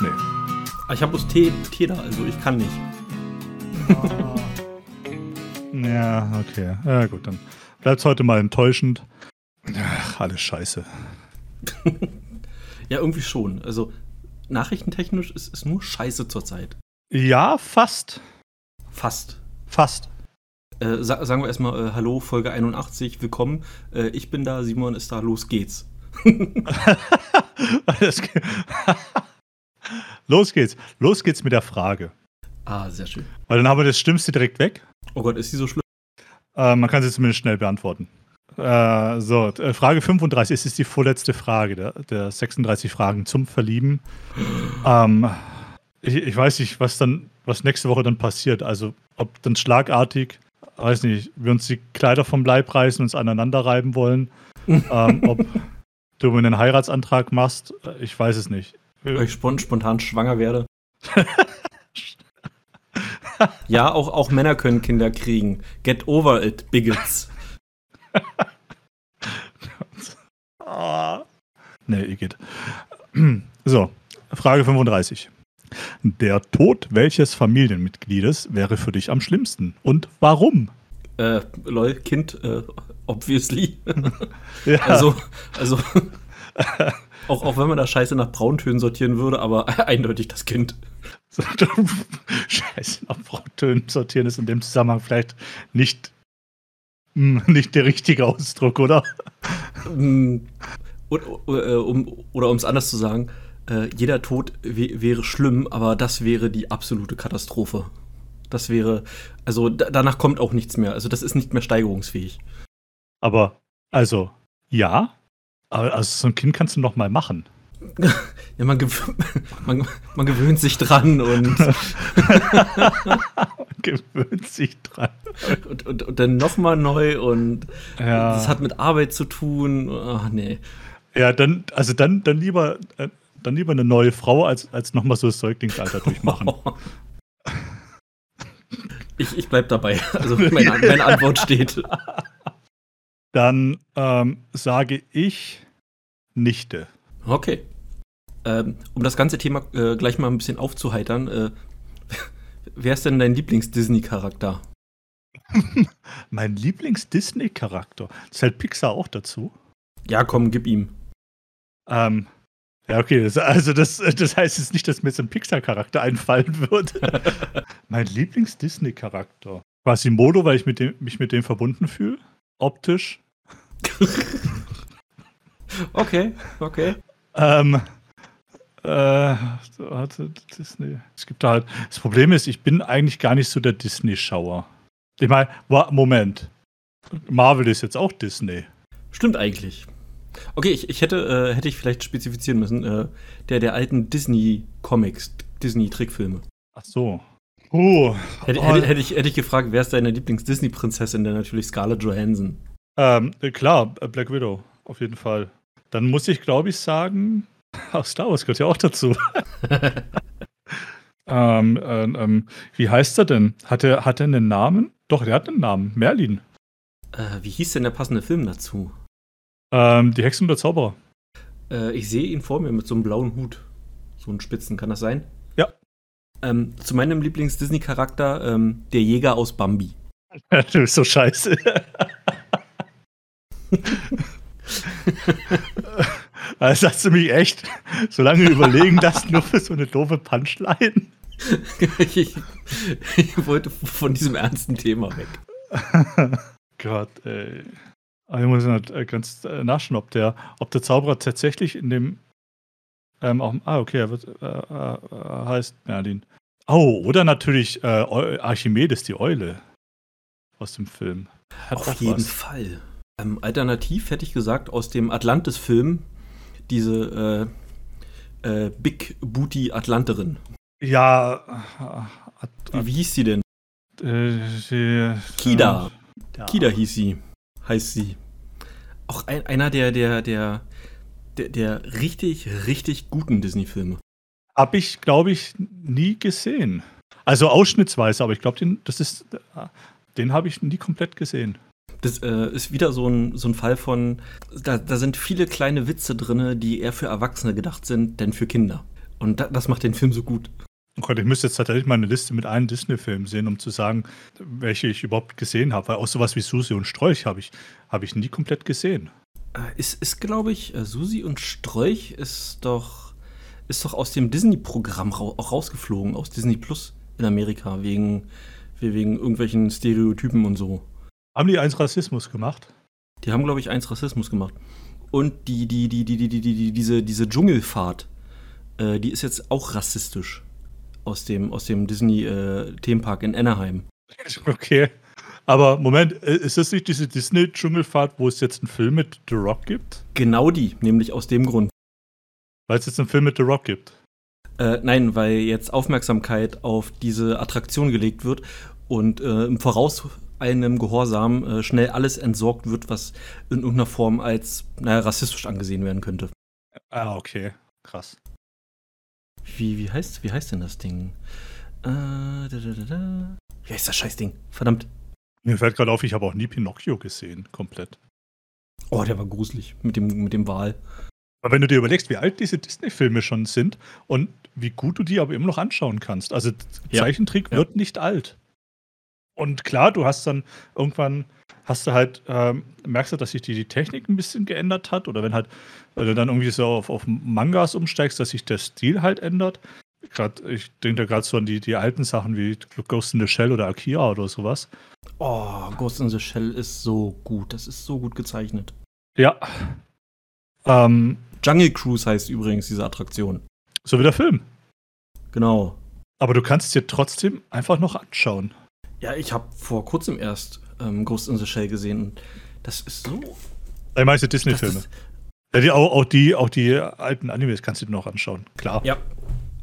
Nee. Ah, Ich habe bloß Tee, Tee da, also ich kann nicht. Ja, okay. Ja, gut, dann bleibt's heute mal enttäuschend. Ach, alles scheiße. Ja, irgendwie schon. Also nachrichtentechnisch ist es nur Scheiße zurzeit. Ja, fast. Fast. Fast. Äh, sa sagen wir erstmal äh, Hallo, Folge 81, willkommen. Äh, ich bin da, Simon ist da, los geht's. Los geht's. Los geht's mit der Frage. Ah, sehr schön. Weil dann haben wir das Schlimmste direkt weg. Oh Gott, ist sie so schlimm? Äh, man kann sie zumindest schnell beantworten. Äh, so, äh, Frage 35. Es ist die vorletzte Frage der, der 36 Fragen zum Verlieben. ähm, ich, ich weiß nicht, was dann, was nächste Woche dann passiert. Also, ob dann schlagartig, weiß nicht, wir uns die Kleider vom Leib reißen und uns aneinander reiben wollen. ähm, ob du einen Heiratsantrag machst, äh, ich weiß es nicht. Weil ich spon spontan schwanger werde. ja, auch, auch Männer können Kinder kriegen. Get over it, Bigots. Ah. Nee, Igitt. So, Frage 35. Der Tod welches Familienmitgliedes wäre für dich am schlimmsten und warum? Äh, lol, Kind, äh, obviously. Ja, Also, also auch, auch wenn man da Scheiße nach Brauntönen sortieren würde, aber eindeutig das Kind. Scheiße, nach Frautönen sortieren ist in dem Zusammenhang vielleicht nicht, hm, nicht der richtige Ausdruck, oder? Mm, äh, um, oder um es anders zu sagen, äh, jeder Tod wä- wäre schlimm, aber das wäre die absolute Katastrophe. Das wäre, also da, danach kommt auch nichts mehr. Also das ist nicht mehr steigerungsfähig. Aber, also, ja, aber also so ein Kind kannst du noch mal machen. Ja, man, gewö man, man gewöhnt sich dran und, Gewöhnt sich dran. und, und, und dann nochmal neu und Ja. das hat mit Arbeit zu tun. Ach nee. Ja, dann, also dann, dann lieber, äh, dann lieber eine neue Frau, als, als nochmal so das Säuglingsalter durchmachen. Ich, ich bleib dabei. Also meine, meine Antwort steht. Dann ähm, sage ich Nichte. Okay. Ähm, um das ganze Thema äh, gleich mal ein bisschen aufzuheitern, äh, wer ist denn dein Lieblings-Disney-Charakter? Mein Lieblings-Disney-Charakter. Zählt Pixar auch dazu? Ja, komm, gib ihm. Ähm, ja, okay, das, also das, das heißt jetzt nicht, dass mir jetzt ein Pixar-Charakter einfallen würde. mein Lieblings-Disney-Charakter. Quasimodo, weil ich mit dem, mich mit dem verbunden fühle. Optisch. Okay, okay. Ähm, äh, warte, Disney. Es gibt da halt. Das Problem ist, ich bin eigentlich gar nicht so der Disney-Schauer. Ich meine, Moment. Marvel ist jetzt auch Disney. Stimmt eigentlich. Okay, ich, ich hätte, äh, hätte ich vielleicht spezifizieren müssen, äh, der der alten Disney-Comics, Disney-Trickfilme. Ach so. Oh. Hätte, oh, hätte, hätte, ich, hätte ich gefragt, wer ist deine Lieblings-Disney-Prinzessin? Dann natürlich Scarlett Johansson. ähm, äh, klar, äh, Black Widow, auf jeden Fall. Dann muss ich, glaube ich, sagen, auch Star Wars gehört ja auch dazu. ähm, äh, ähm, wie heißt er denn? Hat er, hat er einen Namen? Doch, der hat einen Namen. Merlin. Äh, wie hieß denn der passende Film dazu? Ähm, die Hexen und der Zauberer. Äh, ich sehe ihn vor mir mit so einem blauen Hut. So einen Spitzen, kann das sein? Ja. Ähm, zu meinem Lieblings-Disney-Charakter, ähm, der Jäger aus Bambi. du bist so scheiße. Also hast du mich echt so lange überlegen lassen, nur für so eine doofe Punchline. ich, ich wollte von diesem ernsten Thema weg. Gott, ey. Aber ich muss halt ganz äh, nachschauen, ob der, ob der Zauberer tatsächlich in dem ähm, auch, ah, okay, er wird, äh, äh, heißt Merlin. Oh, oder natürlich äh, Archimedes, die Eule aus dem Film. Hat Auf jeden was. Fall. Ähm, alternativ hätte ich gesagt, aus dem Atlantis-Film diese äh, äh, Big Booty Atlanterin. Ja, äh, Wie, wie hieß sie denn? äh, die, Kida. Ja. Kida hieß sie. Heißt sie. Auch ein, einer der, der, der, der, der richtig, richtig guten Disney-Filme. Hab ich, glaube ich, nie gesehen. Also ausschnittsweise, aber ich glaube, den, das ist, den habe ich nie komplett gesehen. Das äh, ist wieder so ein, so ein Fall von, da, da sind viele kleine Witze drin, die eher für Erwachsene gedacht sind, denn für Kinder. Und da, das macht den Film so gut. Oh Gott, ich müsste jetzt tatsächlich mal eine Liste mit allen Disney-Filmen sehen, um zu sagen, welche ich überhaupt gesehen habe. Weil auch sowas wie Susi und Strolch habe ich, hab ich nie komplett gesehen. Äh, ist, ist glaube ich, äh, Susi und Strolch ist doch, ist doch aus dem Disney-Programm ra auch rausgeflogen, aus Disney Plus in Amerika, wegen, wegen irgendwelchen Stereotypen und so. Haben die eins Rassismus gemacht? Die haben, glaube ich, eins Rassismus gemacht. Und die, die, die, die, die, die, die, diese, diese Dschungelfahrt, äh, die ist jetzt auch rassistisch. Aus dem, aus dem Disney-Themenpark äh, in Anaheim. Okay. Aber Moment, äh, ist das nicht diese Disney-Dschungelfahrt, wo es jetzt einen Film mit The Rock gibt? Genau die, nämlich aus dem Grund. Weil es jetzt einen Film mit The Rock gibt. Äh, nein, weil jetzt Aufmerksamkeit auf diese Attraktion gelegt wird und äh, im Voraus einem Gehorsam äh, schnell alles entsorgt wird, was in irgendeiner Form als naja, rassistisch angesehen werden könnte. Ah, okay. Krass. Wie, wie, heißt, wie heißt denn das Ding? Äh, da, da, da, da. Wie heißt das Scheißding? Verdammt. Mir fällt gerade auf, ich habe auch nie Pinocchio gesehen, komplett. Oh, der war gruselig mit dem, mit dem Wal. Aber wenn du dir überlegst, wie alt diese Disney-Filme schon sind und wie gut du die aber immer noch anschauen kannst. Also Zeichentrick ja. wird nicht alt. Und klar, du hast dann irgendwann, hast du halt, ähm, merkst du, dass sich die, die Technik ein bisschen geändert hat oder wenn halt, wenn du dann irgendwie so auf, auf Mangas umsteigst, dass sich der Stil halt ändert. Grad, ich denke da gerade so an die, die alten Sachen wie Ghost in the Shell oder Akira oder sowas. Oh, Ghost in the Shell ist so gut. Das ist so gut gezeichnet. Ja. Ähm, Jungle Cruise heißt übrigens diese Attraktion. So wie der Film. Genau. Aber du kannst es dir trotzdem einfach noch anschauen. Ja, ich habe vor kurzem erst ähm, Ghost in the Shell gesehen und das ist so. Die meisten Disney-Filme. Ja, die, auch, auch, die, auch die alten Animes kannst du dir noch anschauen, klar. Ja.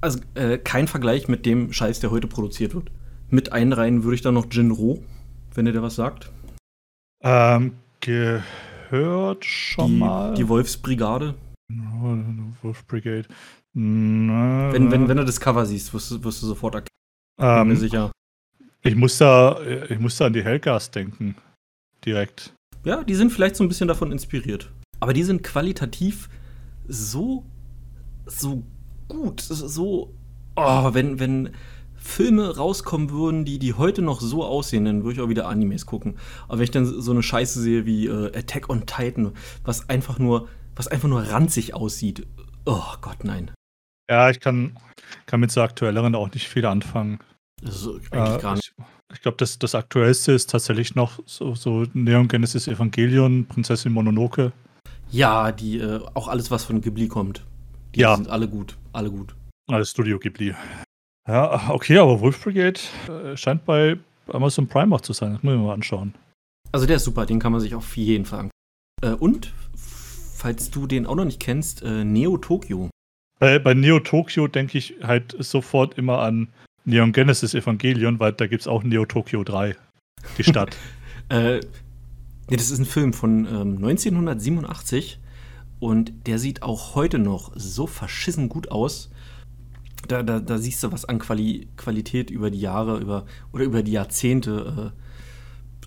Also äh, kein Vergleich mit dem Scheiß, der heute produziert wird. Mit einreihen würde ich dann noch Jinro, wenn ihr da was sagt. Ähm, gehört schon die, mal. Die Wolfsbrigade. Wolf Brigade. Wenn, wenn, wenn du das Cover siehst, wirst du, wirst du sofort erkennen. Ähm, Bin mir sicher. Ich muss da, ich muss da an die Hellgas denken. Direkt. Ja, die sind vielleicht so ein bisschen davon inspiriert. Aber die sind qualitativ so, so gut. So, oh, wenn, wenn Filme rauskommen würden, die, die heute noch so aussehen, dann würde ich auch wieder Animes gucken. Aber wenn ich dann so eine Scheiße sehe wie äh, Attack on Titan, was einfach nur, was einfach nur ranzig aussieht. Oh Gott, nein. Ja, ich kann, kann mit so aktuelleren auch nicht viel anfangen. Also eigentlich äh, gar nicht. Ich, ich glaube, das, das aktuellste ist tatsächlich noch so, so Neon Genesis Evangelion, Prinzessin Mononoke. Ja, die äh, auch alles, was von Ghibli kommt. Die ja. sind alle gut, alle gut. Alles Studio Ghibli. Ja, okay, aber Wolf Brigade äh, scheint bei Amazon Prime auch zu sein. Das muss ich mir mal anschauen. Also der ist super, den kann man sich auf jeden Fall angucken. Äh, und, falls du den auch noch nicht kennst, äh, Neo Tokyo. Bei, bei Neo Tokyo denke ich halt sofort immer an Neon Genesis Evangelion, weil da gibt es auch Neo Tokyo 3, die Stadt. äh, nee, das ist ein Film von ähm, 1987 und der sieht auch heute noch so verschissen gut aus. Da, da, da siehst du, was an Quali Qualität über die Jahre über, oder über die Jahrzehnte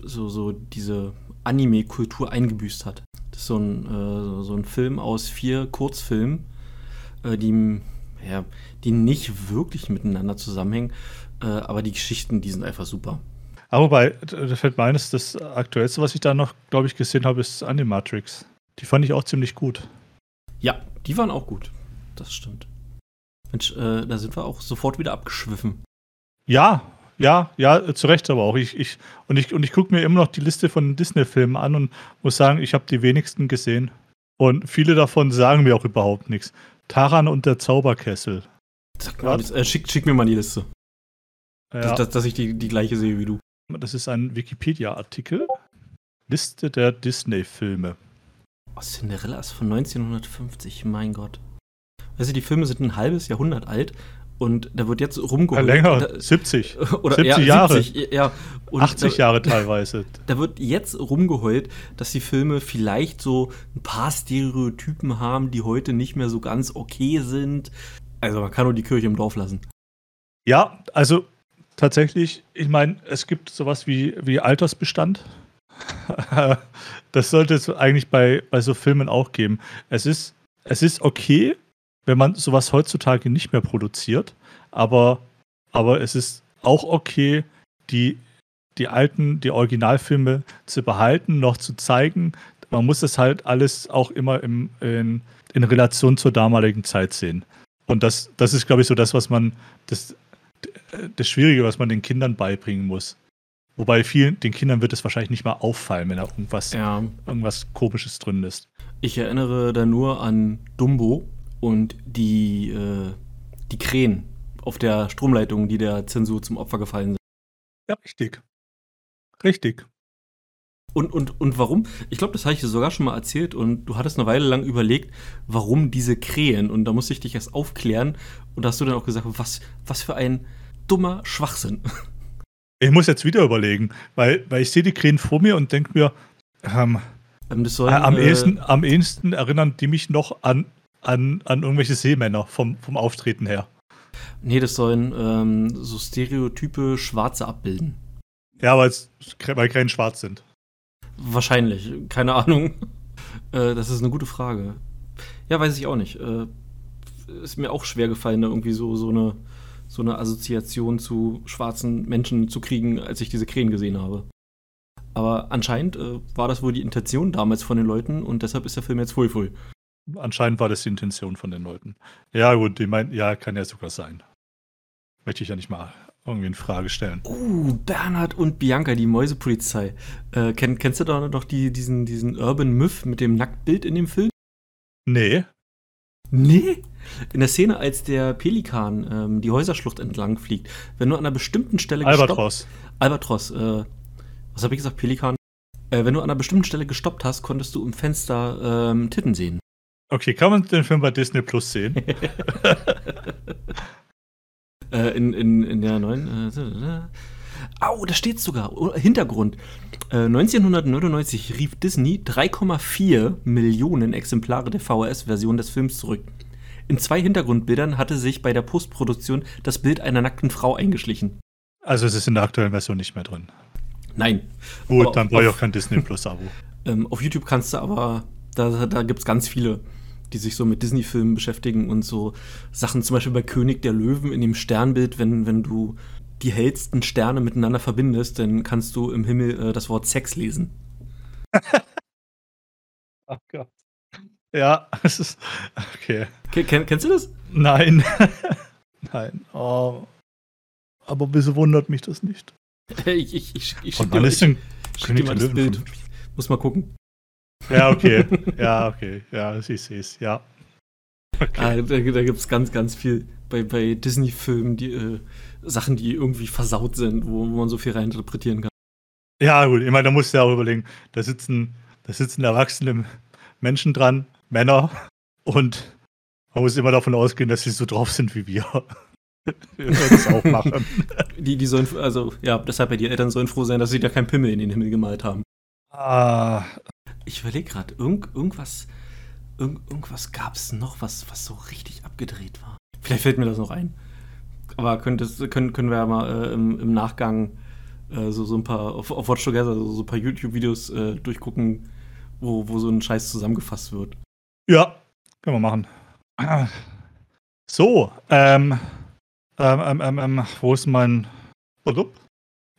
äh, so, so diese Anime-Kultur eingebüßt hat. Das ist so ein, äh, so ein Film aus vier Kurzfilmen, äh, die ja, die nicht wirklich miteinander zusammenhängen, äh, aber die Geschichten, die sind einfach super. Aber wobei, da fällt mir eines, das aktuellste, was ich da noch, glaube ich, gesehen habe, ist Animatrix. Die fand ich auch ziemlich gut. Ja, die waren auch gut. Das stimmt. Mensch, äh, da sind wir auch sofort wieder abgeschwiffen. Ja, ja, ja, zu Recht aber auch. Ich, ich, und ich, und ich gucke mir immer noch die Liste von Disney-Filmen an und muss sagen, ich habe die wenigsten gesehen. Und viele davon sagen mir auch überhaupt nichts. Taran und der Zauberkessel. Sag mal, äh, schick, schick, mir mal die Liste. Ja. Dass, dass, dass, ich die, die gleiche sehe wie du. Das ist ein Wikipedia-Artikel. Liste der Disney-Filme. Oh, Cinderella ist von 1950, mein Gott. Weißt du, die Filme sind ein halbes Jahrhundert alt und da wird jetzt rumgeholt. Ja, länger, da, 70. Oder 70 ja, Jahre. 70, ja. 80 da, Jahre teilweise. Da wird jetzt rumgeheult, dass die Filme vielleicht so ein paar Stereotypen haben, die heute nicht mehr so ganz okay sind. Also man kann nur die Kirche im Dorf lassen. Ja, also tatsächlich, ich meine, es gibt sowas wie, wie Altersbestand. das sollte es eigentlich bei, bei so Filmen auch geben. Es ist, es ist okay, wenn man sowas heutzutage nicht mehr produziert, aber, aber es ist auch okay, die, die alten, die Originalfilme zu behalten, noch zu zeigen. Man muss das halt alles auch immer im, in, in Relation zur damaligen Zeit sehen. Und das, das ist, glaube ich, so das, was man, das, das Schwierige, was man den Kindern beibringen muss. Wobei vielen, den Kindern wird es wahrscheinlich nicht mal auffallen, wenn da irgendwas, Ja. irgendwas Komisches drin ist. Ich erinnere da nur an Dumbo und die, äh, die Krähen auf der Stromleitung, die der Zensur zum Opfer gefallen sind. Ja, richtig. Richtig. Und, und, und warum? Ich glaube, das habe ich dir sogar schon mal erzählt und du hattest eine Weile lang überlegt, warum diese Krähen. Und da musste ich dich erst aufklären und da hast du dann auch gesagt, was, was für ein dummer Schwachsinn. Ich muss jetzt wieder überlegen, weil, weil ich sehe die Krähen vor mir und denke mir, ähm, Ähm, sollen, am, äh, ehesten, am ehesten erinnern die mich noch an, an, an irgendwelche Seemänner vom, vom Auftreten her. Nee, das sollen ähm, so Stereotype Schwarze abbilden. Ja, weil Krähen schwarz sind. Wahrscheinlich, keine Ahnung. Äh, das ist eine gute Frage. Ja, weiß ich auch nicht. Äh, ist mir auch schwer gefallen, da irgendwie so, so, eine, so eine Assoziation zu schwarzen Menschen zu kriegen, als ich diese Krähen gesehen habe. Aber anscheinend äh, war das wohl die Intention damals von den Leuten und deshalb ist der Film jetzt voll. Anscheinend war das die Intention von den Leuten. Ja, gut, die meinten, ja, kann ja sogar sein. Möchte ich ja nicht mal irgendwie in Frage stellen. Uh, Bernhard und Bianca, die Mäusepolizei. Äh, kenn, kennst du da noch die, diesen, diesen Urban Myth mit dem Nacktbild in dem Film? Nee. Nee. In der Szene, als der Pelikan ähm, die Häuserschlucht entlang fliegt, wenn du an einer bestimmten Stelle Albatros. gestoppt Albatros, äh, was habe ich gesagt, Pelikan? Äh, wenn du an einer bestimmten Stelle gestoppt hast, konntest du im Fenster ähm, Titten sehen. Okay, kann man den Film bei Disney Plus sehen? Äh, in, in, in der neuen. Äh, Au, da steht sogar. Oh, Hintergrund. Äh, 1999 rief Disney 3,4 Millionen Exemplare der VHS-Version des Films zurück. In zwei Hintergrundbildern hatte sich bei der Postproduktion das Bild einer nackten Frau eingeschlichen. Also es ist in der aktuellen Version nicht mehr drin. Nein. Gut, Aber dann brauche ich auch kein Disney Plus-Abo. Ähm, auf YouTube kannst du aber, da, da gibt es ganz viele, die sich so mit Disney-Filmen beschäftigen und so Sachen, zum Beispiel bei König der Löwen in dem Sternbild, wenn, wenn du die hellsten Sterne miteinander verbindest, dann kannst du im Himmel äh, das Wort Sex lesen. Ach Gott. Ja, es ist. Okay. Ke- Ken, kennst du das? Nein. Nein. Oh. Aber wieso wundert mich das nicht? Ich, ich, ich, ich Von schick wann dir, ich schick König dir mal der das? Bild. Muss mal gucken. Ja, okay. Ja, okay. Ja, ich sehe es. Ja. Ah, da da gibt es ganz, ganz viel bei, bei Disney-Filmen, die äh, Sachen, die irgendwie versaut sind, wo, wo man so viel reininterpretieren kann. Ja, gut. Ich meine, da musst du ja auch überlegen, da sitzen, da sitzen erwachsene Menschen dran, Männer, und man muss immer davon ausgehen, dass sie so drauf sind wie wir. wir das auch machen. Die, die sollen, also, ja, deshalb bei die Eltern sollen froh sein, dass sie da keinen Pimmel in den Himmel gemalt haben. Ah, Ich überlege gerade, irgend, irgendwas, irgend, irgendwas gab es noch, was, was so richtig abgedreht war. Vielleicht fällt mir das noch ein. Aber könntest, können, können wir ja mal äh, im, im Nachgang äh, so, so ein paar, auf, auf Watch Together, so, so ein paar YouTube-Videos äh, durchgucken, wo, wo so ein Scheiß zusammengefasst wird. Ja, können wir machen. Ah. So, ähm, ähm, ähm, ähm, ähm, wo ist mein Produkt?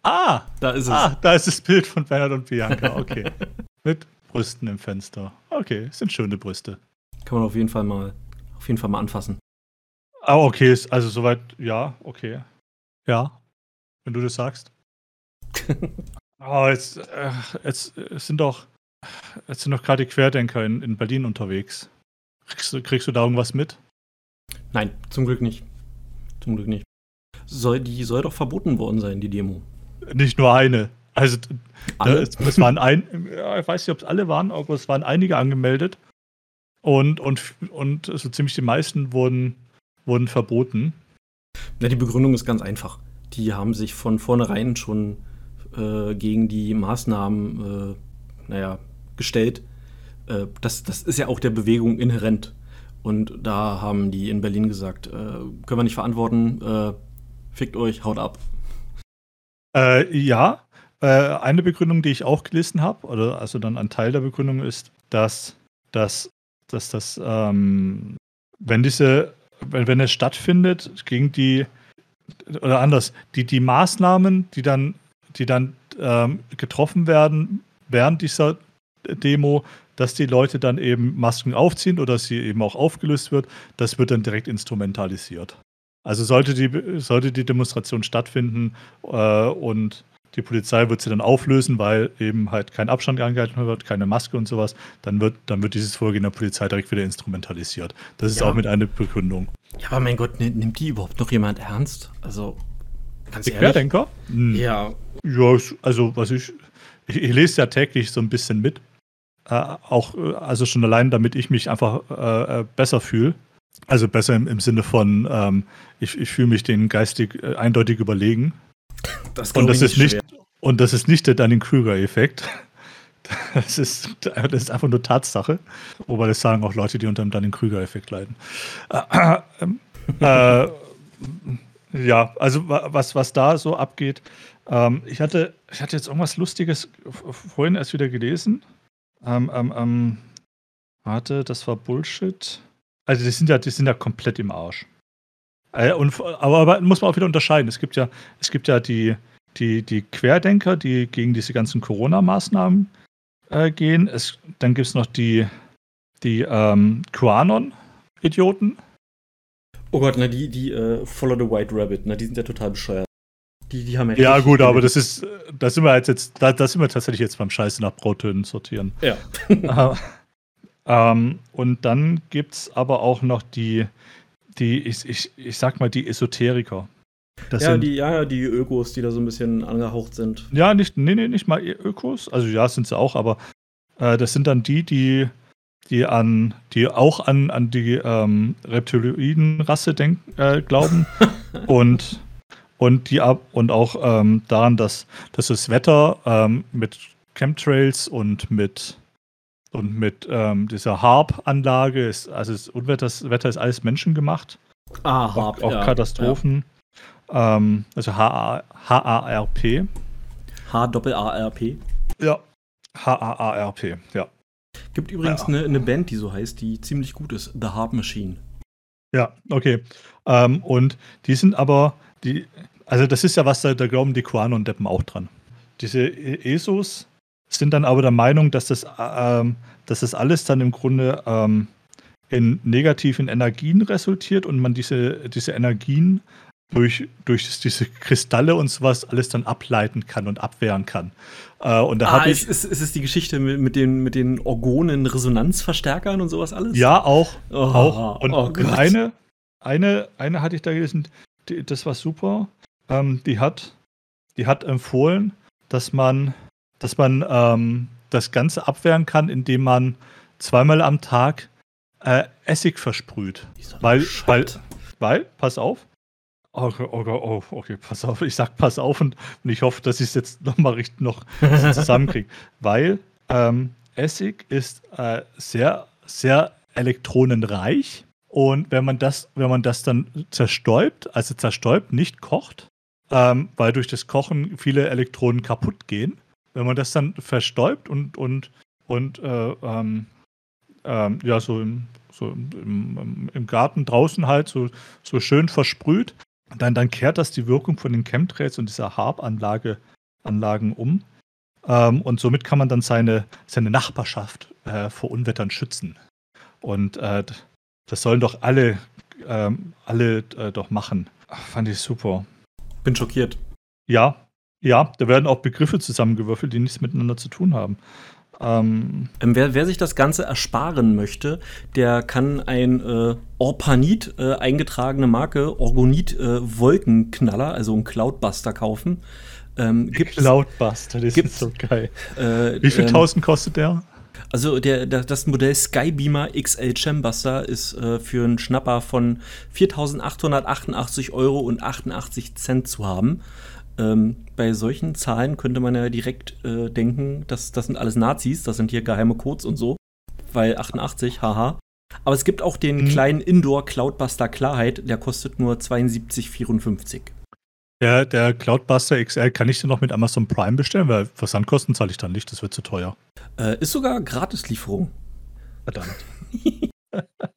Ah, Da ist es. ah, da ist das Bild von Bernhard und Bianca, okay. Mit Brüsten im Fenster. Okay, sind schöne Brüste. Kann man auf jeden Fall mal, auf jeden Fall mal anfassen. Ah, okay, also soweit, ja, okay. Ja, wenn du das sagst. Oh, jetzt, äh, jetzt äh, sind doch, jetzt sind doch gerade die Querdenker in, in Berlin unterwegs. Kriegst du, kriegst du da irgendwas mit? Nein, zum Glück nicht. Zum Glück nicht. Soll, die soll doch verboten worden sein, die Demo. Nicht nur eine. Also, es, es waren ein, ja, ich weiß nicht, ob es alle waren, aber es waren einige angemeldet. Und, und, und so ziemlich die meisten wurden, wurden verboten. Ja, die Begründung ist ganz einfach. Die haben sich von vornherein schon äh, gegen die Maßnahmen, äh, naja, gestellt. Äh, das, das ist ja auch der Bewegung inhärent. Und da haben die in Berlin gesagt, äh, können wir nicht verantworten, äh, fickt euch, haut ab. Äh, ja, eine Begründung, die ich auch gelesen habe, oder also dann ein Teil der Begründung ist, dass, dass, dass das, ähm, wenn diese, wenn, wenn es stattfindet, gegen die, oder anders, die, die Maßnahmen, die dann, die dann ähm, getroffen werden während dieser Demo, dass die Leute dann eben Masken aufziehen oder sie eben auch aufgelöst wird, das wird dann direkt instrumentalisiert. Also sollte die, sollte die Demonstration stattfinden äh, und die Polizei wird sie dann auflösen, weil eben halt kein Abstand angehalten wird, keine Maske und sowas, dann wird, dann wird dieses Vorgehen der Polizei direkt wieder instrumentalisiert. Das ist ja. auch mit einer Begründung. Ja, aber mein Gott, nimmt die überhaupt noch jemand ernst? Also, ganz die ehrlich. Querdenker? Hm. Ja. Ja, also was ich, ich, ich lese ja täglich so ein bisschen mit. Äh, auch, äh, also schon allein, damit ich mich einfach äh, äh, besser fühle. Also besser im, im Sinne von, ähm, ich, ich fühle mich denen geistig äh, eindeutig überlegen. Das und das ist nicht Und das ist nicht der Dunning-Kruger-Effekt. Das ist, das ist einfach nur Tatsache. Wobei das sagen auch Leute, die unter dem Dunning-Krüger-Effekt leiden. Äh, äh, ja, also was, was da so abgeht. Ähm, ich, hatte, ich hatte jetzt irgendwas Lustiges vorhin erst wieder gelesen. Ähm, ähm, ähm, warte, das war Bullshit. Also die sind ja, die sind ja komplett im Arsch. Äh, und, aber, aber muss man auch wieder unterscheiden. Es gibt ja, es gibt ja die, die, die Querdenker, die gegen diese ganzen Corona-Maßnahmen äh, gehen. Es, dann gibt es noch die, die ähm, QAnon-Idioten. Oh Gott, na die, die uh, Follow the White Rabbit, na die sind ja total bescheuert. Die, die haben ja, ja gut, aber das ist, da sind wir jetzt, da, da sind wir tatsächlich jetzt beim Scheiße nach Brautönen sortieren. Ja. ähm, und dann gibt es aber auch noch die, die, ich, ich, ich sag mal, die Esoteriker. Das ja, sind, die, ja, die Ökos, die da so ein bisschen angehaucht sind. Ja, nicht, nee, nee, nicht mal Ökos. Also ja, sind sie auch, aber äh, das sind dann die, die, die an, die auch an, an die ähm, Reptiloiden-Rasse äh, glauben. und, und die ab und auch ähm, daran, dass, dass das Wetter ähm, mit Chemtrails und mit und mit ähm, dieser HARP-Anlage ist, also das Unwetter, das Wetter ist alles menschengemacht. Ah, HARP, auch, auch ja, Katastrophen. Ja. Ähm, also H-A-R-P. H-A-R-P. Ja. H-A-A-R-P, ja. Gibt übrigens ja. eine, eine Band, die so heißt, die ziemlich gut ist. The Harp Machine. Ja, okay. Ähm, und die sind aber, die, also das ist ja was, da, da glauben die Quanon-Deppen auch dran. Diese ESOs sind dann aber der Meinung, dass das, ähm, dass das alles dann im Grunde ähm, in negativen Energien resultiert und man diese, diese Energien durch, durch diese Kristalle und sowas alles dann ableiten kann und abwehren kann. Äh, und da ah, ich. Ist, ist, es die Geschichte mit, mit, den, mit den Orgonen-Resonanzverstärkern und sowas alles? Ja, auch. Oh, auch. Und, oh eine, eine, eine hatte ich da gelesen, die, das war super. Ähm, die hat, die hat empfohlen, dass man dass man ähm, das Ganze abwehren kann, indem man zweimal am Tag äh, Essig versprüht. Weil, weil, weil, pass auf. Okay, okay, oh, okay, pass auf. Ich sag pass auf und, und ich hoffe, dass ich es jetzt nochmal richtig noch zusammenkriege. weil ähm, Essig ist äh, sehr, sehr elektronenreich. Und wenn man das, wenn man das dann zerstäubt, also zerstäubt, nicht kocht, ähm, weil durch das Kochen viele Elektronen kaputt gehen, wenn man das dann verstäubt und, und, und äh, ähm, ähm, ja, so, im, so im, im, Garten draußen halt so, so schön versprüht, dann, dann kehrt das die Wirkung von den Chemtrails und dieser Harp-Anlage Anlagen um. Ähm, und somit kann man dann seine, seine Nachbarschaft äh, vor Unwettern schützen. Und äh, das sollen doch alle, ähm, alle äh, doch machen. Ach, fand ich super. Bin schockiert. Ja, ja, da werden auch Begriffe zusammengewürfelt, die nichts miteinander zu tun haben. Ähm, ähm, wer, wer, sich das Ganze ersparen möchte, der kann ein äh, Orpanit äh, eingetragene Marke Orgonit äh, Wolkenknaller, also ein Cloudbuster kaufen. Ähm, gibt's, Cloudbuster, das gibt's, ist so geil. Äh, Wie viel ähm, tausend kostet der? Also der, der, das Modell Skybeamer XL Chambuster ist äh, für einen Schnapper von 4.888 Euro und 88 Cent zu haben. Ähm, bei solchen Zahlen könnte man ja direkt äh, denken, dass das sind alles Nazis, das sind hier geheime Codes und so. Weil 88, haha. Aber es gibt auch den mhm. kleinen Indoor Cloudbuster Klarheit, der kostet nur 72,54. Der, der Cloudbuster XL kann ich den noch mit Amazon Prime bestellen, weil Versandkosten zahle ich dann nicht, das wird zu teuer. Äh, ist sogar Gratislieferung. Verdammt.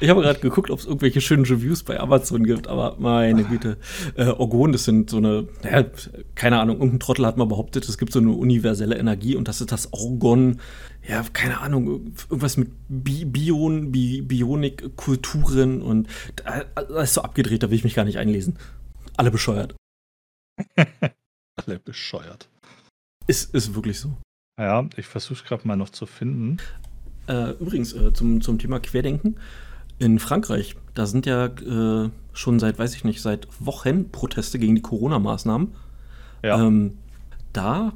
Ich habe gerade geguckt, ob es irgendwelche schönen Reviews bei Amazon gibt, aber meine Güte. Äh, Orgon, das sind so eine, naja, keine Ahnung, irgendein Trottel hat mal behauptet, es gibt so eine universelle Energie und das ist das Orgon, ja, keine Ahnung, irgendwas mit Bi Bion, Bi Bionik, Kulturen und das ist so abgedreht, da will ich mich gar nicht einlesen. Alle bescheuert. Alle bescheuert. Ist, ist wirklich so. Ja, ich versuche es gerade mal noch zu finden. Äh, übrigens, äh, zum, zum Thema Querdenken. In Frankreich, da sind ja äh, schon seit, weiß ich nicht, seit Wochen Proteste gegen die Corona-Maßnahmen. Ja. Ähm, da,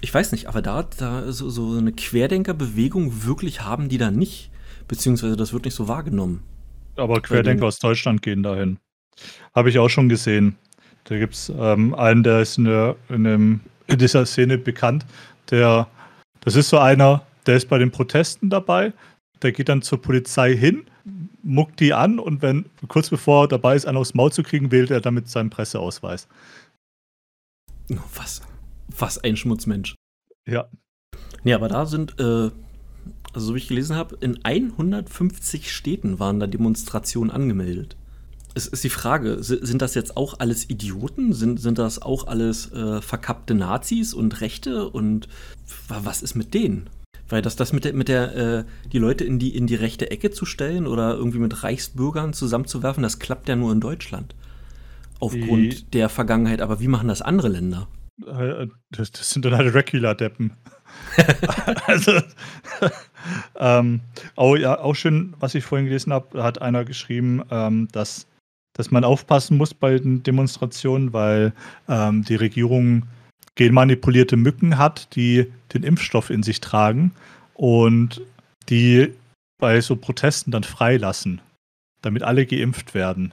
ich weiß nicht, aber da, da so, so eine Querdenkerbewegung wirklich haben die da nicht. Beziehungsweise das wird nicht so wahrgenommen. Aber Querdenker aus Deutschland gehen dahin. Habe ich auch schon gesehen. Da gibt es ähm, einen, der ist in, der, in, dem, in dieser Szene bekannt. Der, das ist so einer, der ist bei den Protesten dabei. Der geht dann zur Polizei hin, muckt die an und wenn kurz bevor er dabei ist, einen aufs Maul zu kriegen, wählt er damit seinen Presseausweis. Was? Was ein Schmutzmensch. Ja. Nee, aber da sind, äh, also so wie ich gelesen habe, in 150 Städten waren da Demonstrationen angemeldet. Es ist die Frage, sind das jetzt auch alles Idioten? Sind, sind das auch alles äh, verkappte Nazis und Rechte? Und was ist mit denen? Weil das, das mit der, mit der äh, die Leute in die, in die rechte Ecke zu stellen oder irgendwie mit Reichsbürgern zusammenzuwerfen, das klappt ja nur in Deutschland. Aufgrund die, der Vergangenheit. Aber wie machen das andere Länder? Äh, das, das sind dann halt Regular-Deppen. also, ähm, auch, ja, auch schön, was ich vorhin gelesen habe, hat einer geschrieben, ähm, dass, dass man aufpassen muss bei den Demonstrationen, weil ähm, die Regierung genmanipulierte Mücken hat, die den Impfstoff in sich tragen und die bei so Protesten dann freilassen, damit alle geimpft werden.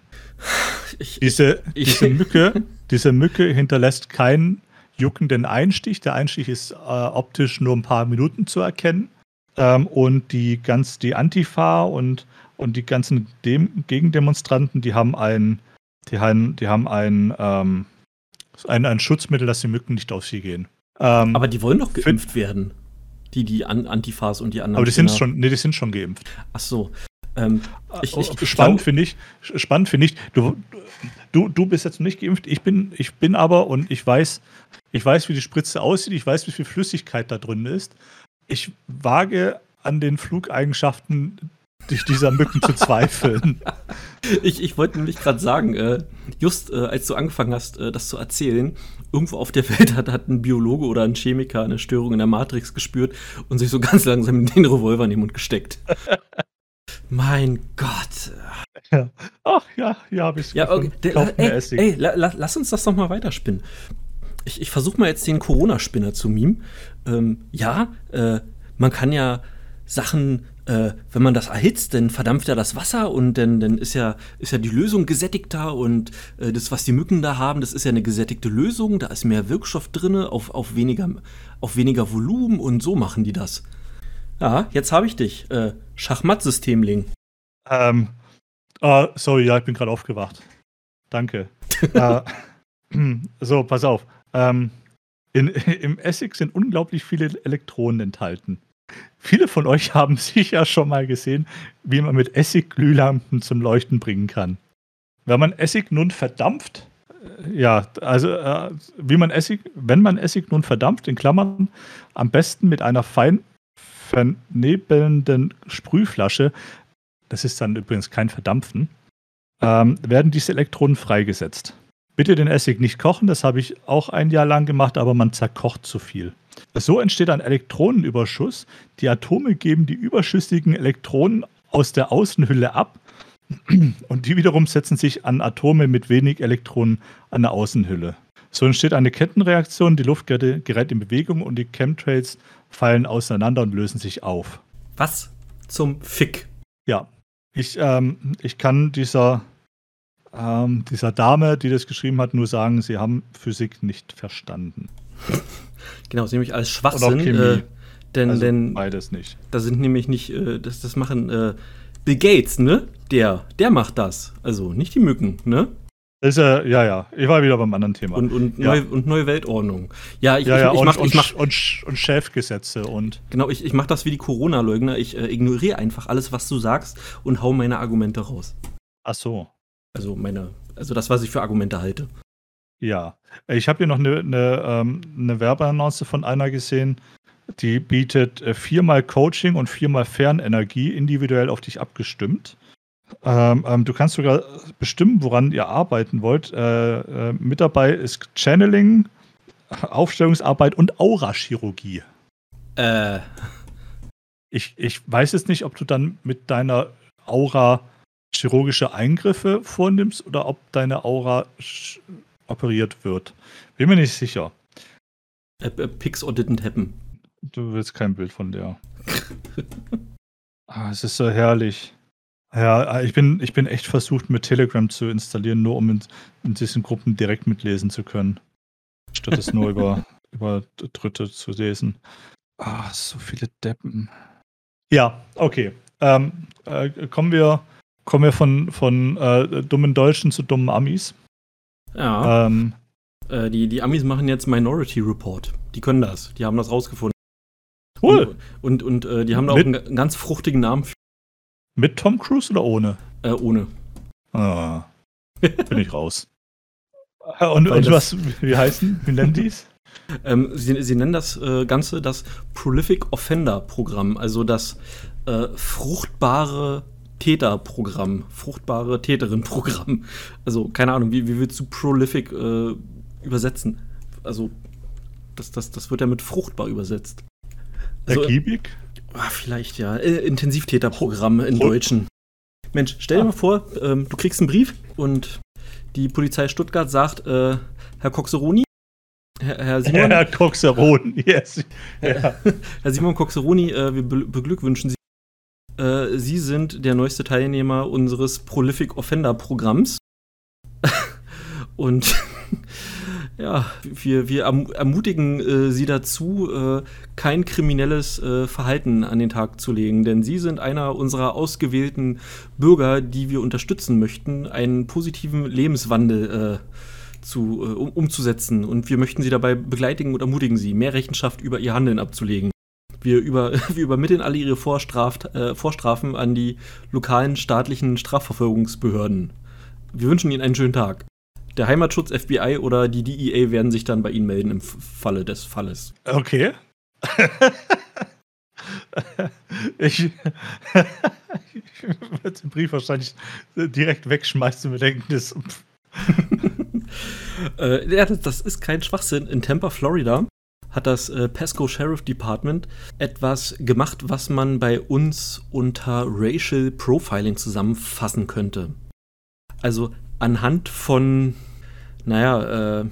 Ich, diese, ich, diese, Mücke, diese Mücke hinterlässt keinen juckenden Einstich. Der Einstich ist äh, optisch nur ein paar Minuten zu erkennen. Ähm, und die ganz die Antifa und, und die ganzen Dem Gegendemonstranten, die haben ein, die haben, die haben ein, ähm, ein, ein Schutzmittel, dass die Mücken nicht auf sie gehen. Ähm, aber die wollen doch geimpft werden. Die, die Antifas und die anderen. Aber die sind schon, nee, die sind schon geimpft. Ach so. Ähm, ich, ich, oh, spannend finde ich, spannend finde ich, du, du, du bist jetzt nicht geimpft, ich bin, ich bin aber und ich weiß, ich weiß, wie die Spritze aussieht, ich weiß, wie viel Flüssigkeit da drin ist. Ich wage an den Flugeigenschaften dieser Mücken zu zweifeln. Ich, ich wollte nämlich gerade sagen, äh, just äh, als du angefangen hast, äh, das zu erzählen, irgendwo auf der Welt hat, hat ein Biologe oder ein Chemiker eine Störung in der Matrix gespürt und sich so ganz langsam den Revolver in den Mund gesteckt. mein Gott. Ja. Ach ja, ja, hab ich's ja, okay. Der, ey, ey la, la, lass uns das doch mal weiterspinnen. Ich, ich versuche mal jetzt den Corona-Spinner zu mimen. Ähm, ja, äh, man kann ja Sachen äh, wenn man das erhitzt, dann verdampft ja das Wasser und dann, dann ist, ja, ist ja die Lösung gesättigter und äh, das, was die Mücken da haben, das ist ja eine gesättigte Lösung, da ist mehr Wirkstoff drin, auf, auf, weniger, auf weniger Volumen und so machen die das. Ja, jetzt habe ich dich. Äh, Schachmatt-Systemling. Ähm, uh, sorry, ja, ich bin gerade aufgewacht. Danke. uh, so, pass auf. Ähm, in, Im Essig sind unglaublich viele Elektronen enthalten. Viele von euch haben sicher schon mal gesehen, wie man mit Essig Glühlampen zum Leuchten bringen kann. Wenn man Essig nun verdampft, äh, ja, also äh, wie man Essig, wenn man Essig nun verdampft, in Klammern, am besten mit einer fein vernebelnden Sprühflasche, das ist dann übrigens kein Verdampfen, ähm, werden diese Elektronen freigesetzt. Bitte den Essig nicht kochen, das habe ich auch ein Jahr lang gemacht, aber man zerkocht zu viel. So entsteht ein Elektronenüberschuss. Die Atome geben die überschüssigen Elektronen aus der Außenhülle ab und die wiederum setzen sich an Atome mit wenig Elektronen an der Außenhülle. So entsteht eine Kettenreaktion, die Luft gerät in Bewegung und die Chemtrails fallen auseinander und lösen sich auf. Was zum Fick? Ja, ich, ähm, ich kann dieser, ähm, dieser Dame, die das geschrieben hat, nur sagen, sie haben Physik nicht verstanden. Genau, das ist nämlich alles Schwachsinn. Äh, denn, also denn beides nicht. Da sind nämlich nicht, äh, das, das machen äh, Bill Gates, ne? Der, der macht das. Also nicht die Mücken, ne? Ist, äh, ja, ja. Ich war wieder beim anderen Thema. Und, und, ja. neue, und neue Weltordnung. Ja, ich, ja, ja, ich, ich und, mach, und, mach, und, und Chefgesetze und. Genau, ich, ich mach das wie die Corona-Leugner. Ich äh, ignoriere einfach alles, was du sagst und hau meine Argumente raus. Ach so. Also meine, also das, was ich für Argumente halte. Ja. Ich habe hier noch eine, eine, ähm, eine Werbeannonce von einer gesehen, die bietet äh, viermal Coaching und viermal Fernenergie individuell auf dich abgestimmt. Ähm, ähm, du kannst sogar bestimmen, woran ihr arbeiten wollt. Äh, äh, mit dabei ist Channeling, Aufstellungsarbeit und Aurachirurgie. Äh. Ich, ich weiß jetzt nicht, ob du dann mit deiner Aura chirurgische Eingriffe vornimmst oder ob deine Aura operiert wird. Bin mir nicht sicher. A, a Pix or didn't happen. Du willst kein Bild von der. ah, es ist so herrlich. Ja, ich bin, ich bin echt versucht, mit Telegram zu installieren, nur um in, in diesen Gruppen direkt mitlesen zu können. Statt es nur über, über Dritte zu lesen. Ah, so viele Deppen. Ja, okay. Ähm, äh, kommen wir, kommen wir von, von äh, dummen Deutschen zu dummen Amis. Ja. Ähm, äh, die, die Amis machen jetzt Minority Report. Die können das. Die haben das rausgefunden. Cool. Und, und, und äh, die haben da auch einen ganz fruchtigen Namen für. Mit Tom Cruise oder ohne? Äh, ohne. Ah, bin ich raus. Und, und was, wie heißen, wie nennen die es? Ähm, sie, sie, nennen das äh, Ganze das Prolific Offender Programm, also das äh, fruchtbare Täterprogramm, fruchtbare Täterin-Programm. Also, keine Ahnung, wie, wie willst du Prolific äh, übersetzen? Also, das, das, das wird ja mit fruchtbar übersetzt. Also, Ergiebig? Ah, vielleicht ja. Äh, Intensivtäterprogramm in Pro Deutschen. Mensch, stell dir ah. mal vor, ähm, du kriegst einen Brief und die Polizei Stuttgart sagt, äh, Herr Coxeroni, Herr, Herr Simon. Herr Coxeroni, yes. Ja. Herr Simon Coxeroni, äh, wir be beglückwünschen Sie. Äh, Sie sind der neueste Teilnehmer unseres Prolific Offender Programms. und ja, wir, wir ermutigen äh, Sie dazu, äh, kein kriminelles äh, Verhalten an den Tag zu legen, denn Sie sind einer unserer ausgewählten Bürger, die wir unterstützen möchten, einen positiven Lebenswandel äh, zu, äh, um, umzusetzen. Und wir möchten Sie dabei begleitigen und ermutigen Sie, mehr Rechenschaft über Ihr Handeln abzulegen. Wir, über, wir übermitteln alle Ihre Vorstraft, äh, Vorstrafen an die lokalen staatlichen Strafverfolgungsbehörden. Wir wünschen Ihnen einen schönen Tag der Heimatschutz, FBI oder die DEA werden sich dann bei Ihnen melden im Falle des Falles. Okay. ich, ich würde den Brief wahrscheinlich direkt wegschmeißen und mir denken, das. äh, das, ist kein Schwachsinn. In Tampa, Florida, hat das äh, Pasco Sheriff Department etwas gemacht, was man bei uns unter Racial Profiling zusammenfassen könnte. Also anhand von, naja, äh,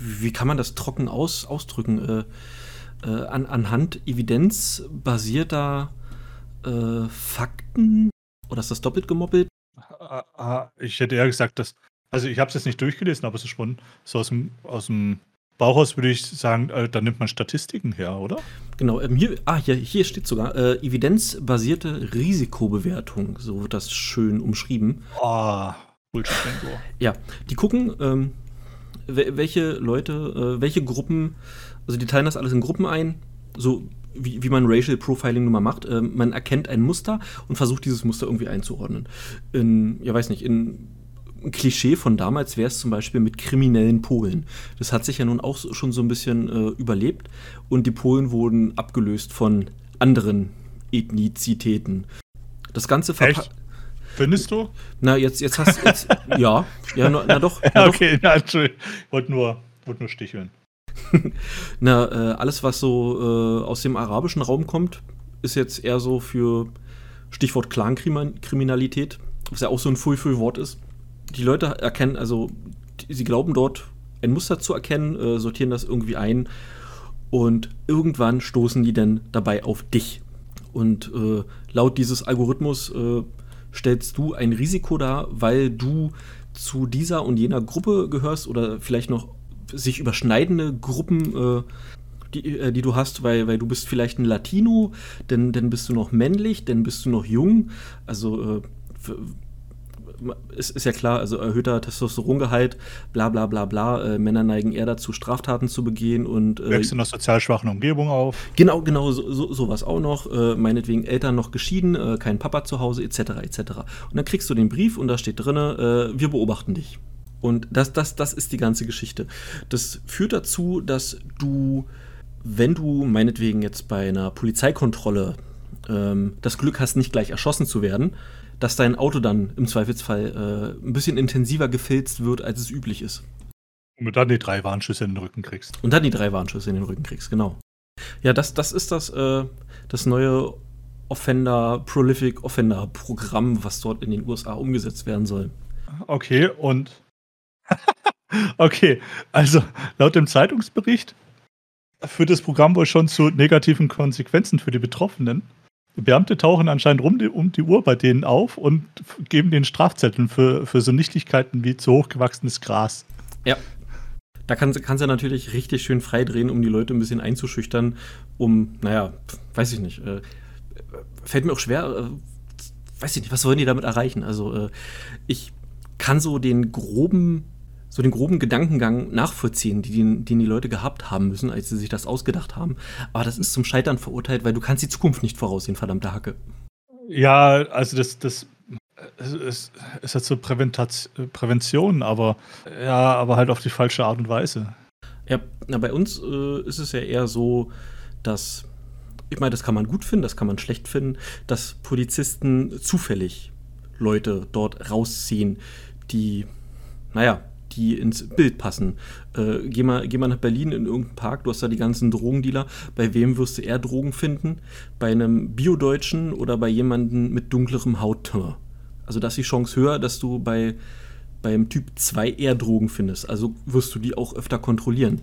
wie kann man das trocken aus, ausdrücken? Äh, äh, an, anhand evidenzbasierter äh, Fakten? Oder ist das doppelt gemoppelt? Ah, ah, ich hätte eher gesagt, dass. Also, ich habe es jetzt nicht durchgelesen, aber es ist schon so aus dem, aus dem Bauhaus würde ich sagen, äh, da nimmt man Statistiken her, oder? Genau, ähm, hier, ah, hier, hier steht sogar äh, evidenzbasierte Risikobewertung, so wird das schön umschrieben. Oh, Bullshit, Bingo. Ja, die gucken, ähm, welche Leute, äh, welche Gruppen, also die teilen das alles in Gruppen ein, so wie, wie man Racial Profiling nun mal macht. Ähm, man erkennt ein Muster und versucht dieses Muster irgendwie einzuordnen. In, ja weiß nicht, in ein Klischee von damals wäre es zum Beispiel mit kriminellen Polen. Das hat sich ja nun auch schon so ein bisschen äh, überlebt und die Polen wurden abgelöst von anderen Ethnizitäten. Das Ganze verpackt. Findest du? Na, jetzt, jetzt hast du. Ja, ja, na, na doch. Na okay, na, Entschuldigung. Ich wollte nur, wollt nur sticheln. na, äh, alles, was so äh, aus dem arabischen Raum kommt, ist jetzt eher so für Stichwort Clankriminalität, was ja auch so ein Fui-Fui-Wort ist die Leute erkennen, also die, sie glauben dort ein Muster zu erkennen, äh, sortieren das irgendwie ein und irgendwann stoßen die dann dabei auf dich. Und äh, laut dieses Algorithmus äh, stellst du ein Risiko dar, weil du zu dieser und jener Gruppe gehörst oder vielleicht noch sich überschneidende Gruppen, äh, die, äh, die, du hast, weil, weil du bist vielleicht ein Latino, dann, dann bist du noch männlich, dann bist du noch jung. Also äh, ist, ist ja klar, also erhöhter Testosterongehalt, bla bla bla bla. Äh, Männer neigen eher dazu, Straftaten zu begehen und. Äh, Wächst in einer sozial schwachen Umgebung auf. Genau, genau, so, so, sowas auch noch. Äh, meinetwegen Eltern noch geschieden, äh, kein Papa zu Hause, etc. etc. Und dann kriegst du den Brief und da steht drin, äh, wir beobachten dich. Und das, das, das ist die ganze Geschichte. Das führt dazu, dass du, wenn du meinetwegen jetzt bei einer Polizeikontrolle ähm, das Glück hast, nicht gleich erschossen zu werden, dass dein Auto dann im Zweifelsfall äh, ein bisschen intensiver gefilzt wird, als es üblich ist. Und du dann die drei Warnschüsse in den Rücken kriegst. Und dann die drei Warnschüsse in den Rücken kriegst, genau. Ja, das, das ist das, äh, das neue Offender, Prolific Offender Programm, was dort in den USA umgesetzt werden soll. Okay, und. okay, also laut dem Zeitungsbericht führt das Programm wohl schon zu negativen Konsequenzen für die Betroffenen. Beamte tauchen anscheinend rum die, um die Uhr bei denen auf und geben den Strafzetteln für, für so Nichtigkeiten wie zu hochgewachsenes Gras. Ja. Da kann, kann sie natürlich richtig schön freidrehen, um die Leute ein bisschen einzuschüchtern, um, naja, weiß ich nicht. Äh, fällt mir auch schwer, äh, weiß ich nicht, was wollen die damit erreichen? Also, äh, ich kann so den groben so den groben Gedankengang nachvollziehen, den, den die Leute gehabt haben müssen, als sie sich das ausgedacht haben. Aber das ist zum Scheitern verurteilt, weil du kannst die Zukunft nicht voraussehen, verdammte Hacke. Ja, also das, das ist, ist halt so Prävention, aber ja, aber halt auf die falsche Art und Weise. Ja, na, bei uns äh, ist es ja eher so, dass, ich meine, das kann man gut finden, das kann man schlecht finden, dass Polizisten zufällig Leute dort rausziehen, die, naja, die ins Bild passen. Äh, geh, mal, geh mal nach Berlin in irgendeinen Park, du hast da die ganzen Drogendealer. Bei wem wirst du eher Drogen finden? Bei einem Biodeutschen oder bei jemandem mit dunklerem Hautton? Also da ist die Chance höher, dass du bei beim Typ 2 eher Drogen findest. Also wirst du die auch öfter kontrollieren.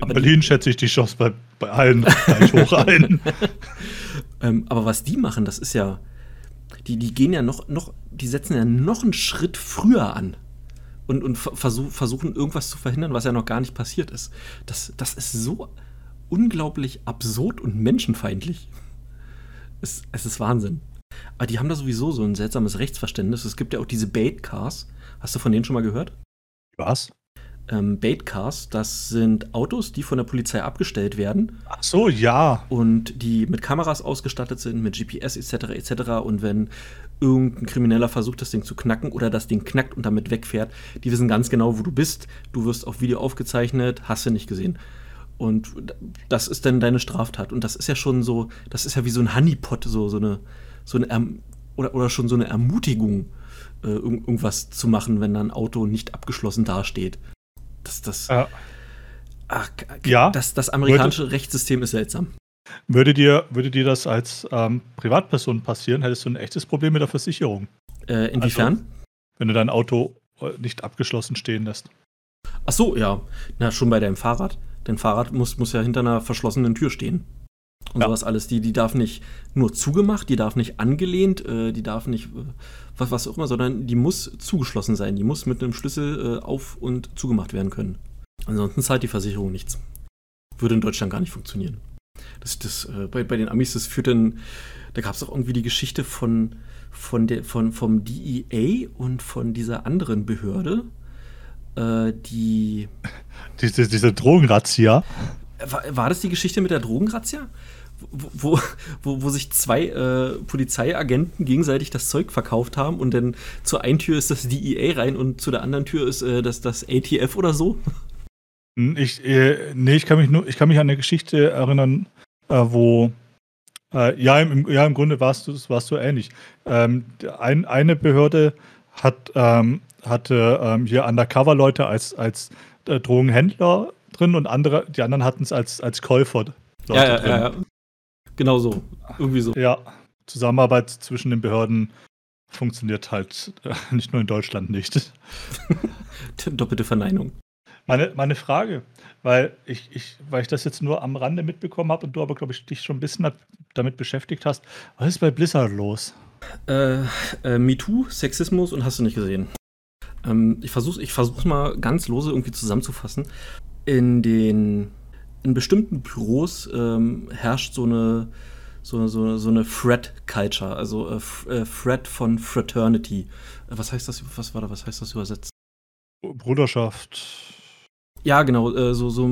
Aber in Berlin schätze ich die Chance bei, bei allen gleich hoch ein. ähm, aber was die machen, das ist ja, die, die gehen ja noch, noch, die setzen ja noch einen Schritt früher an und, und versuch, versuchen, irgendwas zu verhindern, was ja noch gar nicht passiert ist. Das, das ist so unglaublich absurd und menschenfeindlich. Es, es ist Wahnsinn. Aber die haben da sowieso so ein seltsames Rechtsverständnis. Es gibt ja auch diese Bait-Cars. Hast du von denen schon mal gehört? Was? ähm, Baitcars. Das sind Autos, die von der Polizei abgestellt werden. Ach so, ja. Und die mit Kameras ausgestattet sind, mit GPS etc. etc. Und wenn irgendein Krimineller versucht, das Ding zu knacken oder das Ding knackt und damit wegfährt, die wissen ganz genau, wo du bist. Du wirst auf Video aufgezeichnet, hast du nicht gesehen. Und das ist dann deine Straftat. Und das ist ja schon so, das ist ja wie so ein Honeypot, so, so eine, so eine erm oder, oder schon so eine Ermutigung, äh, irgendwas zu machen, wenn ein Auto nicht abgeschlossen dasteht. Das, das, ja. Ach, ja. Das, das amerikanische würde, Rechtssystem ist seltsam. Würde dir, würde dir das als ähm, Privatperson passieren, hättest du ein echtes Problem mit der Versicherung. Äh, inwiefern? Also, wenn du dein Auto äh, nicht abgeschlossen stehen lässt. Ach so, ja. Na, schon bei deinem Fahrrad. Dein Fahrrad muss, muss ja hinter einer verschlossenen Tür stehen. Und ja. sowas alles. Die, die darf nicht nur zugemacht, die darf nicht angelehnt, äh, die darf nicht äh, was, was auch immer, sondern die muss zugeschlossen sein. Die muss mit einem Schlüssel äh, auf- und zugemacht werden können. Ansonsten zahlt die Versicherung nichts. Würde in Deutschland gar nicht funktionieren. Das, das, äh, bei, bei den Amis, das führt dann, da gab es auch irgendwie die Geschichte von, von der, von, vom DEA und von dieser anderen Behörde, äh, die. Diese, diese Drogenrazzia. War, war das die Geschichte mit der Drogenrazzia? wo, wo, wo sich zwei äh, Polizeiagenten gegenseitig das Zeug verkauft haben und dann zur einen Tür ist das DEA rein und zu der anderen Tür ist äh, das, das ATF oder so? Hm, ich, äh, nee, ich kann mich nur, ich kann mich an eine Geschichte erinnern, äh, wo äh, ja, im, ja, im Grunde warst du, warst du ähnlich. Ähm, ein, eine Behörde hat, ähm, hatte ähm, hier Undercover-Leute als, als äh, Drogenhändler drin und andere, die anderen hatten es als, als Käufer. Leute ja, ja, ja, Genau so. Irgendwie so. Ja, Zusammenarbeit zwischen den Behörden funktioniert halt äh, nicht nur in Deutschland nicht. Doppelte Verneinung. Meine, meine Frage, weil ich, ich, weil ich das jetzt nur am Rande mitbekommen habe und du aber, glaube ich, dich schon ein bisschen damit beschäftigt hast. Was ist bei Blizzard los? Äh, äh, MeToo, Sexismus und hast du nicht gesehen. Ähm, ich versuche ich versuch's mal ganz lose irgendwie zusammenzufassen. In den in bestimmten Büros ähm, herrscht so eine, so, so, so eine Fred-Culture, also äh, äh, Fred von Fraternity. Äh, was heißt das? Was war da? Was heißt das übersetzt? Bruderschaft. Ja, genau, äh, so, so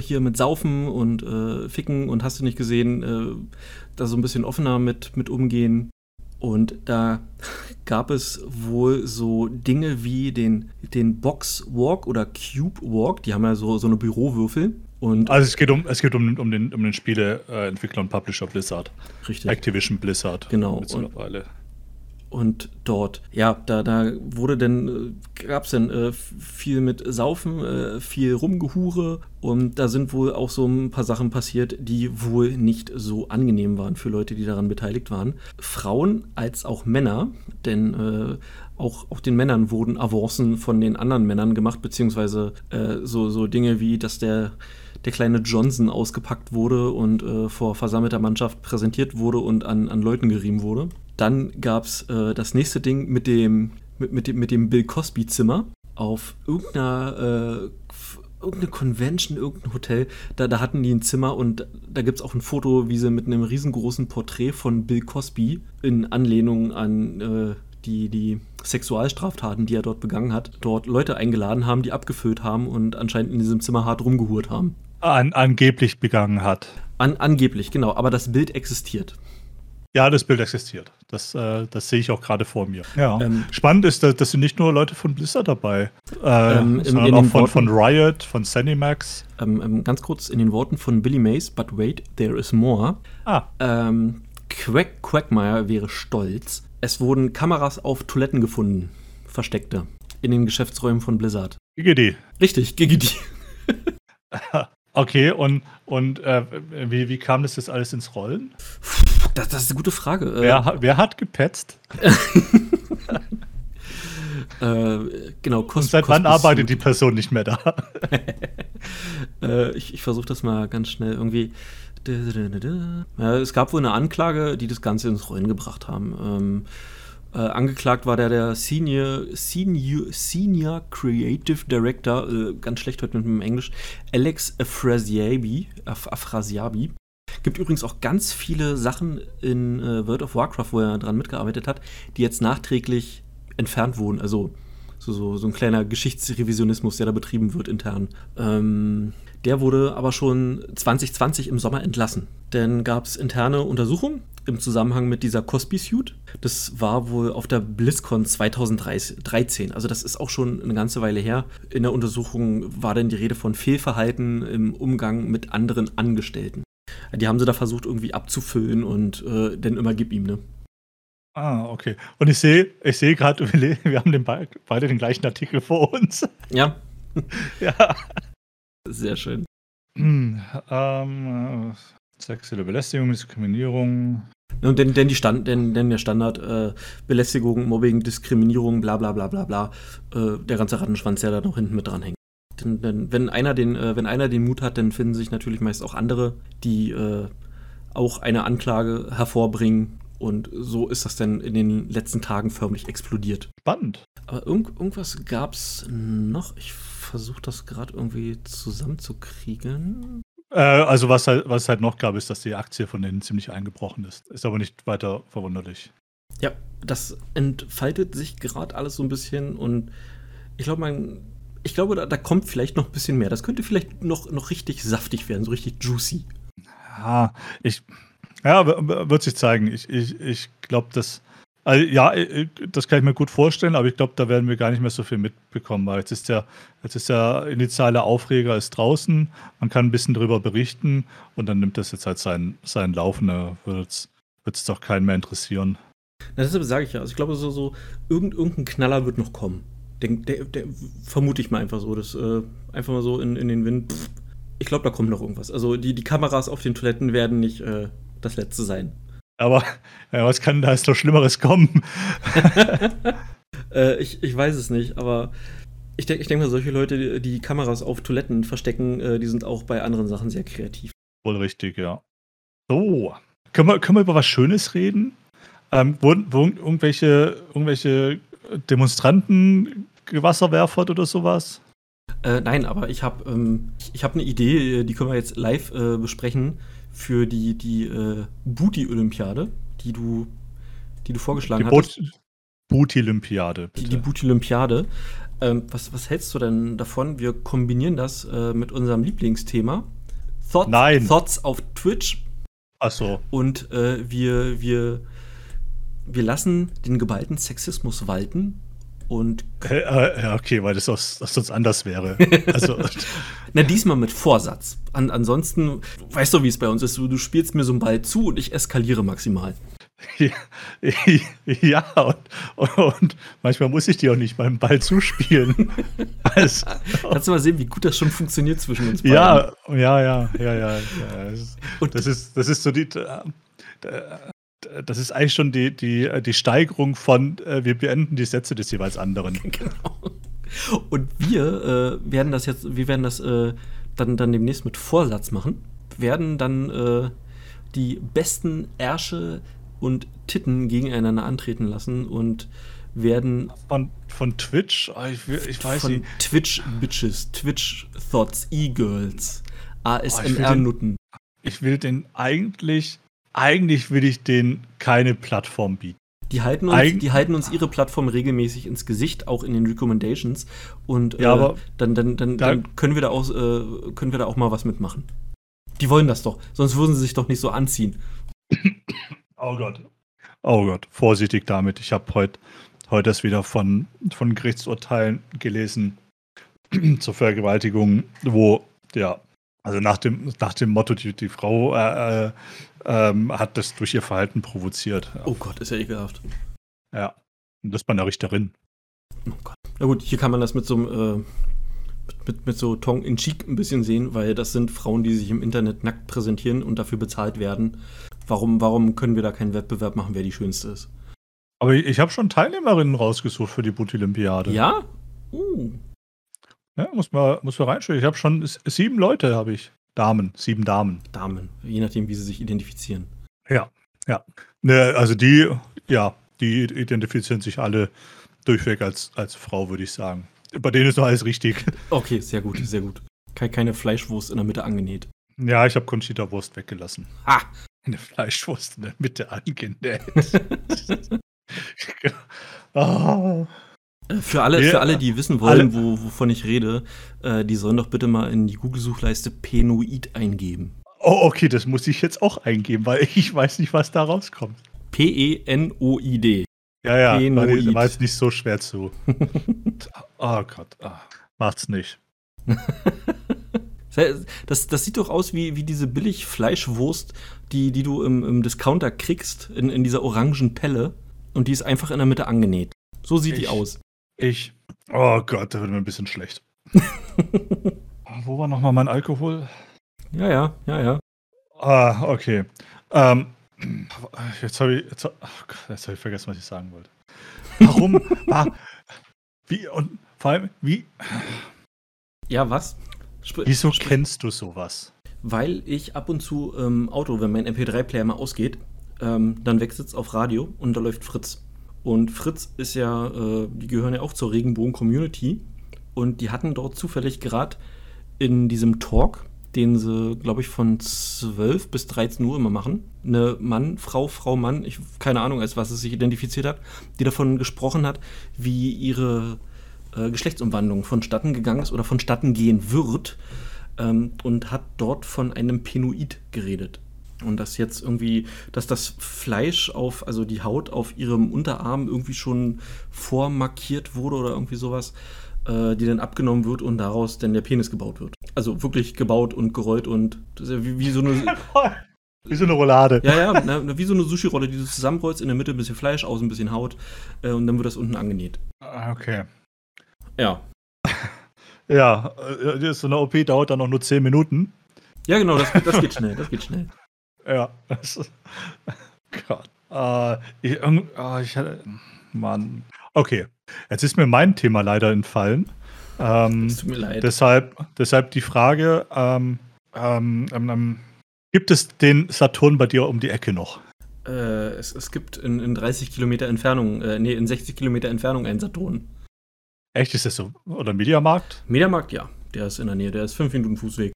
hier mit Saufen und äh, Ficken und hast du nicht gesehen, äh, da so ein bisschen offener mit, mit umgehen. Und da gab es wohl so Dinge wie den, den Box Walk oder Cube Walk, die haben ja so, so eine Bürowürfel. Und also es geht um, es geht um, um den, um den Spieleentwickler und Publisher Blizzard. Richtig. Activision Blizzard. Genau. Mittlerweile. Und dort, ja, da, da wurde denn, äh, gab es denn äh, viel mit Saufen, äh, viel Rumgehure und da sind wohl auch so ein paar Sachen passiert, die wohl nicht so angenehm waren für Leute, die daran beteiligt waren. Frauen als auch Männer, denn äh, auch, auch den Männern wurden Avancen von den anderen Männern gemacht, beziehungsweise äh, so, so Dinge wie, dass der der kleine Johnson ausgepackt wurde und äh, vor versammelter Mannschaft präsentiert wurde und an, an Leuten gerieben wurde. Dann gab es äh, das nächste Ding mit dem, mit, mit dem, mit dem Bill Cosby-Zimmer auf irgendeiner äh, irgendeine Convention, irgendein Hotel, da, da hatten die ein Zimmer und da gibt es auch ein Foto, wie sie mit einem riesengroßen Porträt von Bill Cosby in Anlehnung an äh, die, die Sexualstraftaten, die er dort begangen hat, dort Leute eingeladen haben, die abgefüllt haben und anscheinend in diesem Zimmer hart rumgehurt haben. An, angeblich begangen hat. An, angeblich, genau, aber das Bild existiert. Ja, das Bild existiert. Das, äh, das sehe ich auch gerade vor mir. Ja. Ähm, Spannend ist, dass, dass sind nicht nur Leute von Blizzard dabei, äh, ähm, sondern in, in auch von, Worten, von Riot, von Zenimax. Ähm, ähm, ganz kurz in den Worten von Billy Mays, but wait, there is more. Ah. Ähm, Quack Quackmeyer wäre stolz. Es wurden Kameras auf Toiletten gefunden, versteckte, in den Geschäftsräumen von Blizzard. Giggity. Richtig, Giggity. Okay, und, und äh, wie, wie kam das jetzt alles ins Rollen? Das, das ist eine gute Frage. Äh, wer, wer hat gepetzt? äh, genau, Kost, Und seit wann arbeitet die Person nicht mehr da? äh, ich ich versuche das mal ganz schnell irgendwie. Ja, es gab wohl eine Anklage, die das Ganze ins Rollen gebracht haben. Ähm, äh, angeklagt war der, der Senior, Senior, Senior Creative Director, äh, ganz schlecht heute mit dem Englisch, Alex Afrasiabi. Af Afrasiabi. Gibt übrigens auch ganz viele Sachen in äh, World of Warcraft, wo er dran mitgearbeitet hat, die jetzt nachträglich entfernt wurden. Also so, so, so ein kleiner Geschichtsrevisionismus, der da betrieben wird intern. Ähm, der wurde aber schon 2020 im Sommer entlassen. Denn gab es interne Untersuchungen im Zusammenhang mit dieser Cosby-Suit. Das war wohl auf der BlizzCon 2013. Also das ist auch schon eine ganze Weile her. In der Untersuchung war dann die Rede von Fehlverhalten im Umgang mit anderen Angestellten. Die haben sie da versucht irgendwie abzufüllen und äh, dann immer gib ihm, ne? Ah, okay. Und ich sehe, ich sehe gerade, wir haben den be beide den gleichen Artikel vor uns. Ja. ja. Sehr schön. Hm, ähm, sexuelle Belästigung, Diskriminierung. Und denn, denn, die Stand, denn, denn der Standard äh, Belästigung, Mobbing, Diskriminierung, bla bla bla bla bla, äh, der ganze Rattenschwanz, der da noch hinten mit dranhängt. Denn, denn, wenn, einer den, äh, wenn einer den Mut hat, dann finden sich natürlich meist auch andere, die äh, auch eine Anklage hervorbringen. Und so ist das dann in den letzten Tagen förmlich explodiert. Spannend. Aber irgend, irgendwas gab es noch. Ich versuche das gerade irgendwie zusammenzukriegen. Äh, also was halt, was halt noch gab, ist, dass die Aktie von denen ziemlich eingebrochen ist. Ist aber nicht weiter verwunderlich. Ja, das entfaltet sich gerade alles so ein bisschen und ich glaube, man, ich glaube, da, da, kommt vielleicht noch ein bisschen mehr. Das könnte vielleicht noch, noch richtig saftig werden, so richtig juicy. Ja, ich, ja, wird sich zeigen. Ich, ich, ich glaube, dass also, ja, äh, äh, das kann ich mir gut vorstellen, aber ich glaube, da werden wir gar nicht mehr so viel mitbekommen, weil jetzt ist der, jetzt ist der initiale Aufreger ist draußen, man kann ein bisschen darüber berichten und dann nimmt das jetzt halt seinen, seinen Lauf, da wird es doch keinen mehr interessieren. Deshalb sage ich ja, also ich glaube, so, so irgend, irgendein Knaller wird noch kommen. Der, der, der vermute ich mal einfach so, das äh, einfach mal so in, in den Wind. Pff, ich glaube, da kommt noch irgendwas. Also die, die Kameras auf den Toiletten werden nicht äh, das letzte sein. Aber ja, was kann da jetzt noch Schlimmeres kommen? äh, ich, ich weiß es nicht, aber ich denke ich denk mal, solche Leute, die, Kameras auf Toiletten verstecken, äh, die sind auch bei anderen Sachen sehr kreativ. Wohl richtig, ja. So, können wir, können wir über was Schönes reden? Ähm, wurden, wurden irgendwelche, irgendwelche Demonstranten gewasserwerfert oder sowas? Äh, nein, aber ich habe ähm, ich, ich hab eine Idee, die können wir jetzt live äh, besprechen für die, die äh, Booty-Olympiade, die du, die du vorgeschlagen Die. Boot Booty-Olympiade, Die, die Booty-Olympiade. Ähm, was, was hältst du denn davon? Wir kombinieren das äh, mit unserem Lieblingsthema. Thoughts, Nein. Thoughts auf Twitch Achso. und äh, wir, wir, wir lassen den geballten Sexismus walten und Äh, äh, ja, okay, weil das, aus, das sonst anders wäre. Also, na diesmal mit Vorsatz. An, ansonsten weißt du, wie es bei uns ist. Du, du spielst mir so einen Ball zu und ich eskaliere maximal. ja, und, und manchmal muss ich dir auch nicht beim Ball zuspielen. Also, Kannst du mal sehen, wie gut das schon funktioniert zwischen uns beiden? ja, ja, ja, ja, ja. ja. Das ist- Das ist, das ist so die. Das ist eigentlich schon die, die, die Steigerung von, äh, wir beenden die Sätze des jeweils anderen. Genau. Und wir äh, werden das jetzt, wir werden das äh, dann, dann demnächst mit Vorsatz machen, werden dann äh, die besten Ärsche und Titten gegeneinander antreten lassen und werden Von, von Twitch, ah, ich, ich weiß von nicht. Twitch-Bitches, Twitch-Thoughts, E-Girls, ASMR-Nutten. Ich will den eigentlich, eigentlich will ich den keine Plattform bieten. Die halten, uns, Eig- die halten uns ihre Plattform regelmäßig ins Gesicht, auch in den Recommendations. Und Ja, äh, aber dann, dann, dann, da- dann können, wir da auch, äh, können wir da auch mal was mitmachen. Die wollen das doch, sonst würden sie sich doch nicht so anziehen. Oh Gott. Oh Gott, vorsichtig damit. Ich habe heute heute erst wieder von, von Gerichtsurteilen gelesen zur Vergewaltigung, wo, ja, also nach dem, nach dem Motto, die, die Frau äh, äh, ähm, hat das durch ihr Verhalten provoziert. Ja. Oh Gott, ist ja ekelhaft. ja. Und das bei einer Richterin. Oh Gott. Na gut, hier kann man das mit so einem, äh, mit, mit, mit so Tong in Cheek ein bisschen sehen, weil das sind Frauen, die sich im Internet nackt präsentieren und dafür bezahlt werden. Warum, warum können wir da keinen Wettbewerb machen, wer die schönste ist? Aber ich, ich habe schon Teilnehmerinnen rausgesucht für die Boot-Olympiade. Ja? Uh. Ja muss, man, muss man reinschauen. Ich habe schon sieben Leute, habe ich. Damen, sieben Damen. Damen, je nachdem, wie sie sich identifizieren. Ja, ja. Ne, also die, ja, die identifizieren sich alle durchweg als, als Frau, würde ich sagen. Bei denen ist noch alles richtig. Okay, sehr gut, sehr gut. Ke- Keine Fleischwurst in der Mitte angenäht. Ja, ich habe Conchita Wurst weggelassen. Ha! Eine Fleischwurst in der Mitte angenäht. Ah. Für alle, Ja, für alle, die wissen wollen, wo, wovon ich rede, äh, die sollen doch bitte mal in die Google-Suchleiste Penoid eingeben. Oh, okay, das muss ich jetzt auch eingeben, weil ich weiß nicht, was da rauskommt. P-E-N-O-I-D. Ja, ja, Penoid. war jetzt nicht so schwer zu. Oh Gott, ah, macht's nicht. Das, das sieht doch aus wie, wie diese billig Fleischwurst, die, die du im, im Discounter kriegst, in, in dieser orangen Pelle. Und die ist einfach in der Mitte angenäht. So sieht die Ich- aus. Ich, oh Gott, da wird mir ein bisschen schlecht. Wo war nochmal mein Alkohol? Ja, ja, ja, ja. Ah, okay. Ähm, jetzt habe ich, jetzt, oh Gott, jetzt habe ich vergessen, was ich sagen wollte. Warum? war, wie und vor allem, wie, Ja, was? Spr- wieso kennst du sowas? Weil ich ab und zu im Auto, wenn mein MP3-Player mal ausgeht, ähm, dann wechselt es auf Radio und da läuft Fritz. Und Fritz ist ja, äh, die gehören ja auch zur Regenbogen-Community. Und die hatten dort zufällig gerade in diesem Talk, den sie, glaube ich, von 12 bis 13 Uhr immer machen, eine Mann, Frau, Frau, Mann, ich keine Ahnung, als was es sich identifiziert hat, die davon gesprochen hat, wie ihre äh, Geschlechtsumwandlung vonstatten gegangen ist oder vonstatten gehen wird ähm, und hat dort von einem Penoid geredet. Und dass jetzt irgendwie, dass das Fleisch auf, also die Haut auf ihrem Unterarm irgendwie schon vormarkiert wurde oder irgendwie sowas, äh, die dann abgenommen wird und daraus dann der Penis gebaut wird. Also wirklich gebaut und gerollt und ja wie, wie so eine, Wie so eine Roulade. ja, ja, na, wie so eine Sushi-Rolle, die du zusammenrollst, in der Mitte ein bisschen Fleisch, außen ein bisschen Haut äh, und dann wird das unten angenäht. Ah, Okay. Ja. Ja, äh, so eine OP dauert dann noch nur 10 Minuten. Ja, genau, das, das geht schnell, das geht schnell. Ja. Gott. Äh, ich, ah, ich hatte. Mann. Okay. Jetzt ist mir mein Thema leider entfallen. Ähm, Es tut mir leid. deshalb, deshalb die Frage: ähm, ähm, ähm, ähm, Gibt es den Saturn bei dir um die Ecke noch? Äh, es, es gibt in, in 30 Kilometer Entfernung, äh, nee, in 60 Kilometer Entfernung einen Saturn. Echt, ist das so? Oder Mediamarkt? Mediamarkt, ja, der ist in der Nähe, der ist 5 Minuten Fußweg.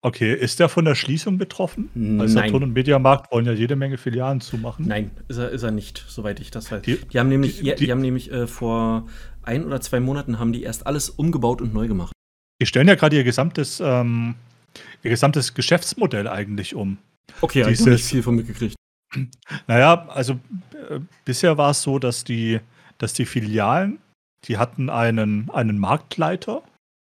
Okay, ist der von der Schließung betroffen? Weil Nein. Saturn und Mediamarkt wollen ja jede Menge Filialen zumachen. Nein, ist er, ist er nicht, soweit ich das weiß. Die, Die- haben nämlich, die- die, die- haben nämlich äh, vor ein oder zwei Monaten haben die erst alles umgebaut und neu gemacht. Die stellen ja gerade ihr gesamtes, ähm, ihr gesamtes Geschäftsmodell eigentlich um. Okay, hab ich nicht viel von mitgekriegt. Naja, also äh, bisher war es so, dass die, dass die Filialen, die hatten einen, einen Marktleiter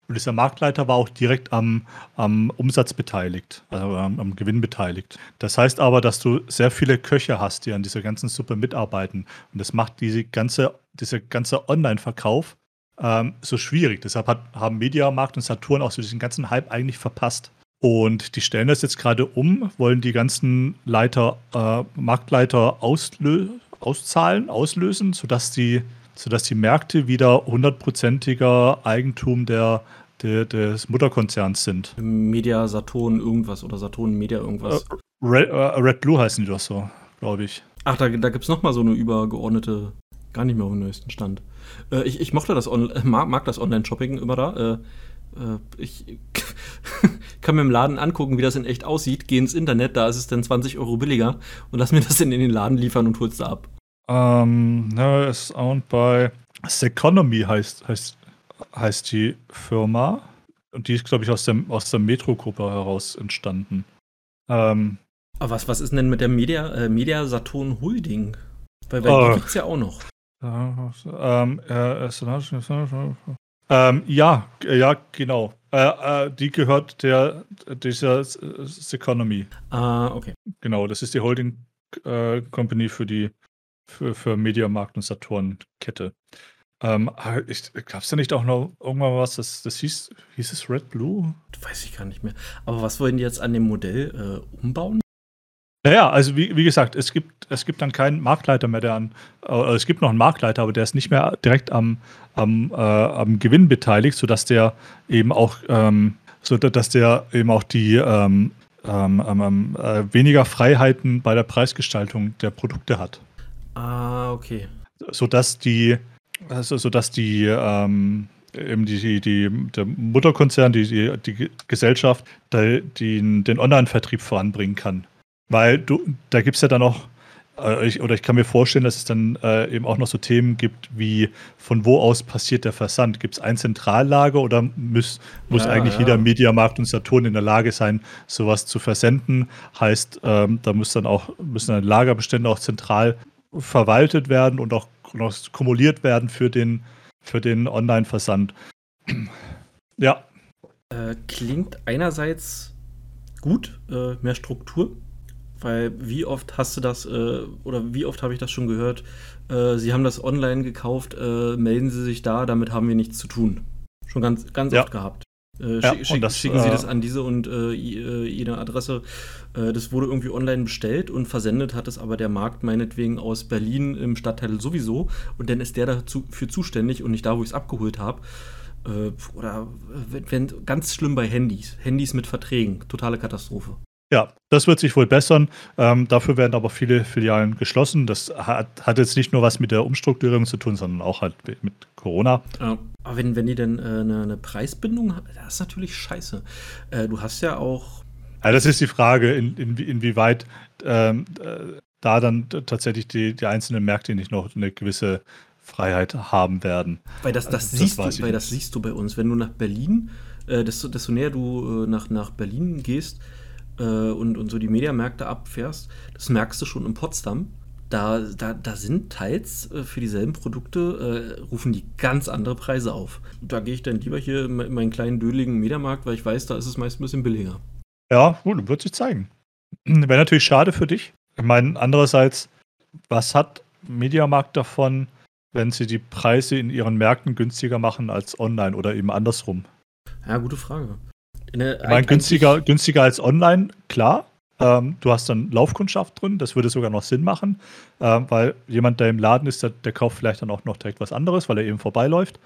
und dieser Marktleiter war auch direkt am, am Umsatz beteiligt, also am, am Gewinn beteiligt. Das heißt aber, dass du sehr viele Köche hast, die an dieser ganzen Suppe mitarbeiten und das macht diese ganze, dieser ganze Online-Verkauf ähm, so schwierig. Deshalb hat, haben Mediamarkt und Saturn auch so diesen ganzen Hype eigentlich verpasst. Und die stellen das jetzt gerade um, wollen die ganzen Leiter, äh, Marktleiter auslö auszahlen, auslösen, sodass die, sodass die Märkte wieder hundertprozentiger Eigentum der, der, des Mutterkonzerns sind. Media Saturn irgendwas oder Saturn Media irgendwas. Red, äh, Red Blue heißen die doch so, glaube ich. Ach, da, da gibt es nochmal so eine übergeordnete, gar nicht mehr auf dem neuesten Stand. Äh, ich, ich mochte das, on, äh, mag, mag das Online-Shopping immer da. Äh, äh, ich kann mir im Laden angucken, wie das in echt aussieht, gehe ins Internet, da ist es dann 20 Euro billiger und lass mir das dann in den Laden liefern und hol's da ab. Ähm, ne, ist owned by Seconomy heißt, heißt, heißt die Firma. Und die ist, glaube ich, aus der, aus der Metro-Gruppe heraus entstanden. Ähm, Aber was, was ist denn mit der Media, äh, Media Saturn Holding? Weil, weil Oh. die gibt's ja auch noch. ähm, äh, ähm, ja, g- ja, genau. Äh, äh, die gehört der dieser Seconomy. Ah, okay. Genau, das ist die Holding äh, Company für die für, für Mediamarkt und Saturn Kette. Ähm, Gab es da nicht auch noch irgendwann was, das, das hieß, hieß es Red Blue? Weiß ich gar nicht mehr. Aber was wollen die jetzt an dem Modell äh, umbauen? Naja, also wie, wie gesagt, es gibt, es gibt dann keinen Marktleiter mehr, der an, äh, es gibt noch einen Marktleiter, aber der ist nicht mehr direkt am, am, äh, am Gewinn beteiligt, sodass der eben auch, ähm, so dass der eben auch die ähm, ähm, ähm, äh, weniger Freiheiten bei der Preisgestaltung der Produkte hat. Ah, okay. sodass die, also sodass die, ähm, eben die, die, die, der Mutterkonzern, die, die, die Gesellschaft, da, die, den Online-Vertrieb voranbringen kann. Weil du, da gibt es ja dann auch, äh, ich, oder ich kann mir vorstellen, dass es dann äh, eben auch noch so Themen gibt, wie von wo aus passiert der Versand? Gibt es ein Zentrallager oder muss, muss Ja, eigentlich ja. jeder Mediamarkt und Saturn in der Lage sein, sowas zu versenden? Heißt, ähm, da muss dann auch, müssen dann Lagerbestände auch zentral verwaltet werden und auch noch kumuliert werden für den, für den Online-Versand. ja, Äh, klingt einerseits gut, äh, mehr Struktur, weil wie oft hast du das, äh, oder wie oft habe ich das schon gehört, äh, sie haben das online gekauft, äh, melden sie sich da, damit haben wir nichts zu tun. Schon ganz, ganz Ja. oft gehabt. Äh, Ja, schick, das, schicken sie äh, das an diese und äh, äh, jede Adresse. Äh, das wurde irgendwie online bestellt und versendet hat es aber der Markt meinetwegen aus Berlin im Stadtteil sowieso und dann ist der dafür zuständig und nicht da, wo ich es abgeholt habe. Äh, oder wenn, wenn, ganz schlimm bei Handys. Handys mit Verträgen. Totale Katastrophe. Ja, das wird sich wohl bessern. Ähm, dafür werden aber viele Filialen geschlossen. Das hat, hat jetzt nicht nur was mit der Umstrukturierung zu tun, sondern auch halt mit Corona. Ja, aber wenn, wenn die denn äh, eine, eine Preisbindung haben, das ist natürlich scheiße. Äh, du hast ja auch. Ja, das ist die Frage, in, in, inwieweit ähm, äh, da dann tatsächlich die, die einzelnen Märkte nicht noch eine gewisse Freiheit haben werden. Weil das, das, Also, das siehst weiß du, weil das siehst du bei uns. Wenn du nach Berlin, äh, desto, desto näher du äh, nach, nach Berlin gehst äh, und, und so die Mediamärkte abfährst, das merkst du schon in Potsdam. Da, da, da sind teils äh, für dieselben Produkte, äh, rufen die ganz andere Preise auf. Da gehe ich dann lieber hier in, me- in meinen kleinen dödeligen Mediamarkt, weil ich weiß, da ist es meist ein bisschen billiger. Ja, gut, wird sich zeigen. Wäre natürlich schade für dich. Ich meine, andererseits, was hat Mediamarkt davon, wenn sie die Preise in ihren Märkten günstiger machen als online oder eben andersrum? Ja, gute Frage. Der- Ich meine, günstiger, günstiger als online, klar. Ähm, du hast dann Laufkundschaft drin, das würde sogar noch Sinn machen, ähm, weil jemand, der im Laden ist, der, der kauft vielleicht dann auch noch direkt was anderes, weil er eben vorbeiläuft.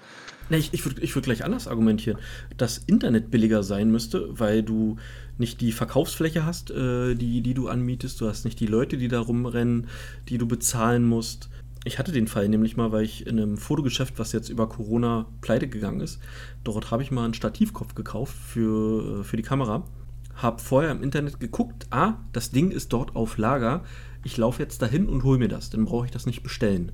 Nee, ich ich würde ich würd gleich anders argumentieren. Dass Internet billiger sein müsste, weil du nicht die Verkaufsfläche hast, äh, die, die du anmietest. Du hast nicht die Leute, die da rumrennen, die du bezahlen musst. Ich hatte den Fall nämlich mal, weil ich in einem Fotogeschäft, was jetzt über Corona pleite gegangen ist, dort habe ich mal einen Stativkopf gekauft für, äh, für die Kamera. habe vorher im Internet geguckt, ah, das Ding ist dort auf Lager. Ich laufe jetzt dahin und hole mir das, dann brauche ich das nicht bestellen.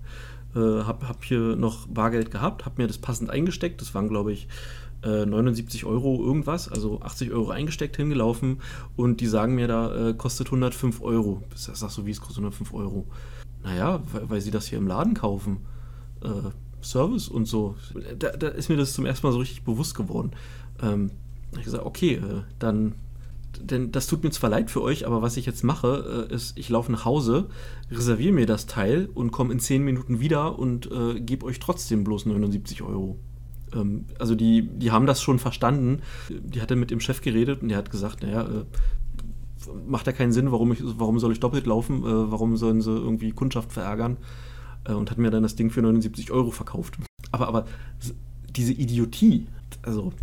Äh, habe hab hier noch Bargeld gehabt, habe mir das passend eingesteckt. Das waren, glaube ich, äh, 79 Euro irgendwas, also 80 Euro eingesteckt, hingelaufen und die sagen mir, da äh, kostet 105 Euro. Ich sag so, wie es kostet 105 Euro. Naja, weil, sie das hier im Laden kaufen. Äh, Service und so. Da, da, ist mir das zum ersten Mal so richtig bewusst geworden. Ähm, ich gesagt, okay, äh, dann denn das tut mir zwar leid für euch, aber was ich jetzt mache, äh, ist, ich laufe nach Hause, reserviere mir das Teil und komme in 10 Minuten wieder und äh, gebe euch trotzdem bloß 79 Euro. Ähm, also die, die haben das schon verstanden. Die hatte mit dem Chef geredet und der hat gesagt, naja, äh, macht ja keinen Sinn, warum, ich, warum soll ich doppelt laufen, äh, warum sollen sie irgendwie Kundschaft verärgern äh, und hat mir dann das Ding für 79 Euro verkauft. Aber, aber diese Idiotie, also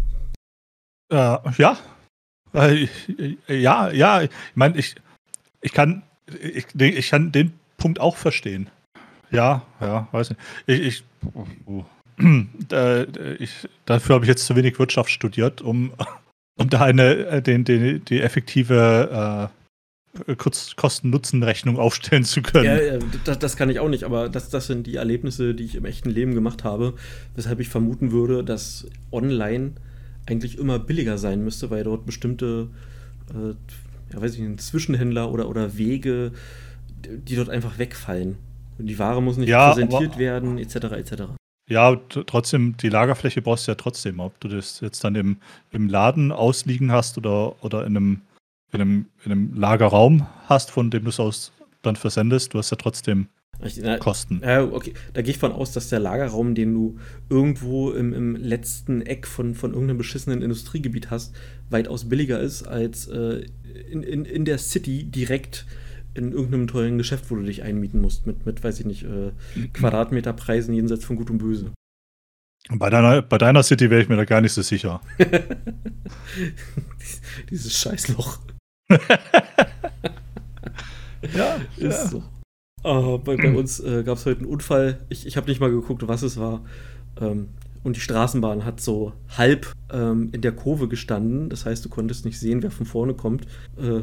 äh, ja. Äh, ja, ja. Ich meine, ich, ich kann, ich, ich kann den Punkt auch verstehen. Ja, ja, weiß nicht. Ich, ich, uh, uh, ich dafür habe ich jetzt zu wenig Wirtschaft studiert, um, um da eine, äh, den, den, die effektive äh, Kosten-Nutzen-Rechnung aufstellen zu können. Ja, das, das, kann ich auch nicht, aber das, das sind die Erlebnisse, die ich im echten Leben gemacht habe, weshalb ich vermuten würde, dass online eigentlich immer billiger sein müsste, weil dort bestimmte, äh, ja weiß ich nicht, Zwischenhändler oder, oder Wege, die dort einfach wegfallen. Und die Ware muss nicht ja, präsentiert werden, etc. etc. Ja, trotzdem, die Lagerfläche brauchst du ja trotzdem, ob du das jetzt dann im, im Laden ausliegen hast oder, oder in, einem, in, einem, in einem Lagerraum hast, von dem du es aus dann versendest, du hast ja trotzdem Kosten. Ja, okay. Da gehe ich von aus, dass der Lagerraum, den du irgendwo im, im letzten Eck von, von irgendeinem beschissenen Industriegebiet hast, weitaus billiger ist als äh, in, in, in der City direkt in irgendeinem tollen Geschäft, wo du dich einmieten musst, mit, mit weiß ich nicht, äh, Quadratmeterpreisen jenseits von Gut und Böse. Bei deiner, bei deiner City wäre ich mir da gar nicht so sicher. Dieses Scheißloch. ja, ist ja. so. Uh, bei, bei, uns äh, gab es heute einen Unfall. Ich, ich habe nicht mal geguckt, was es war. Ähm, und die Straßenbahn hat so halb ähm, in der Kurve gestanden. Das heißt, du konntest nicht sehen, wer von vorne kommt. Äh,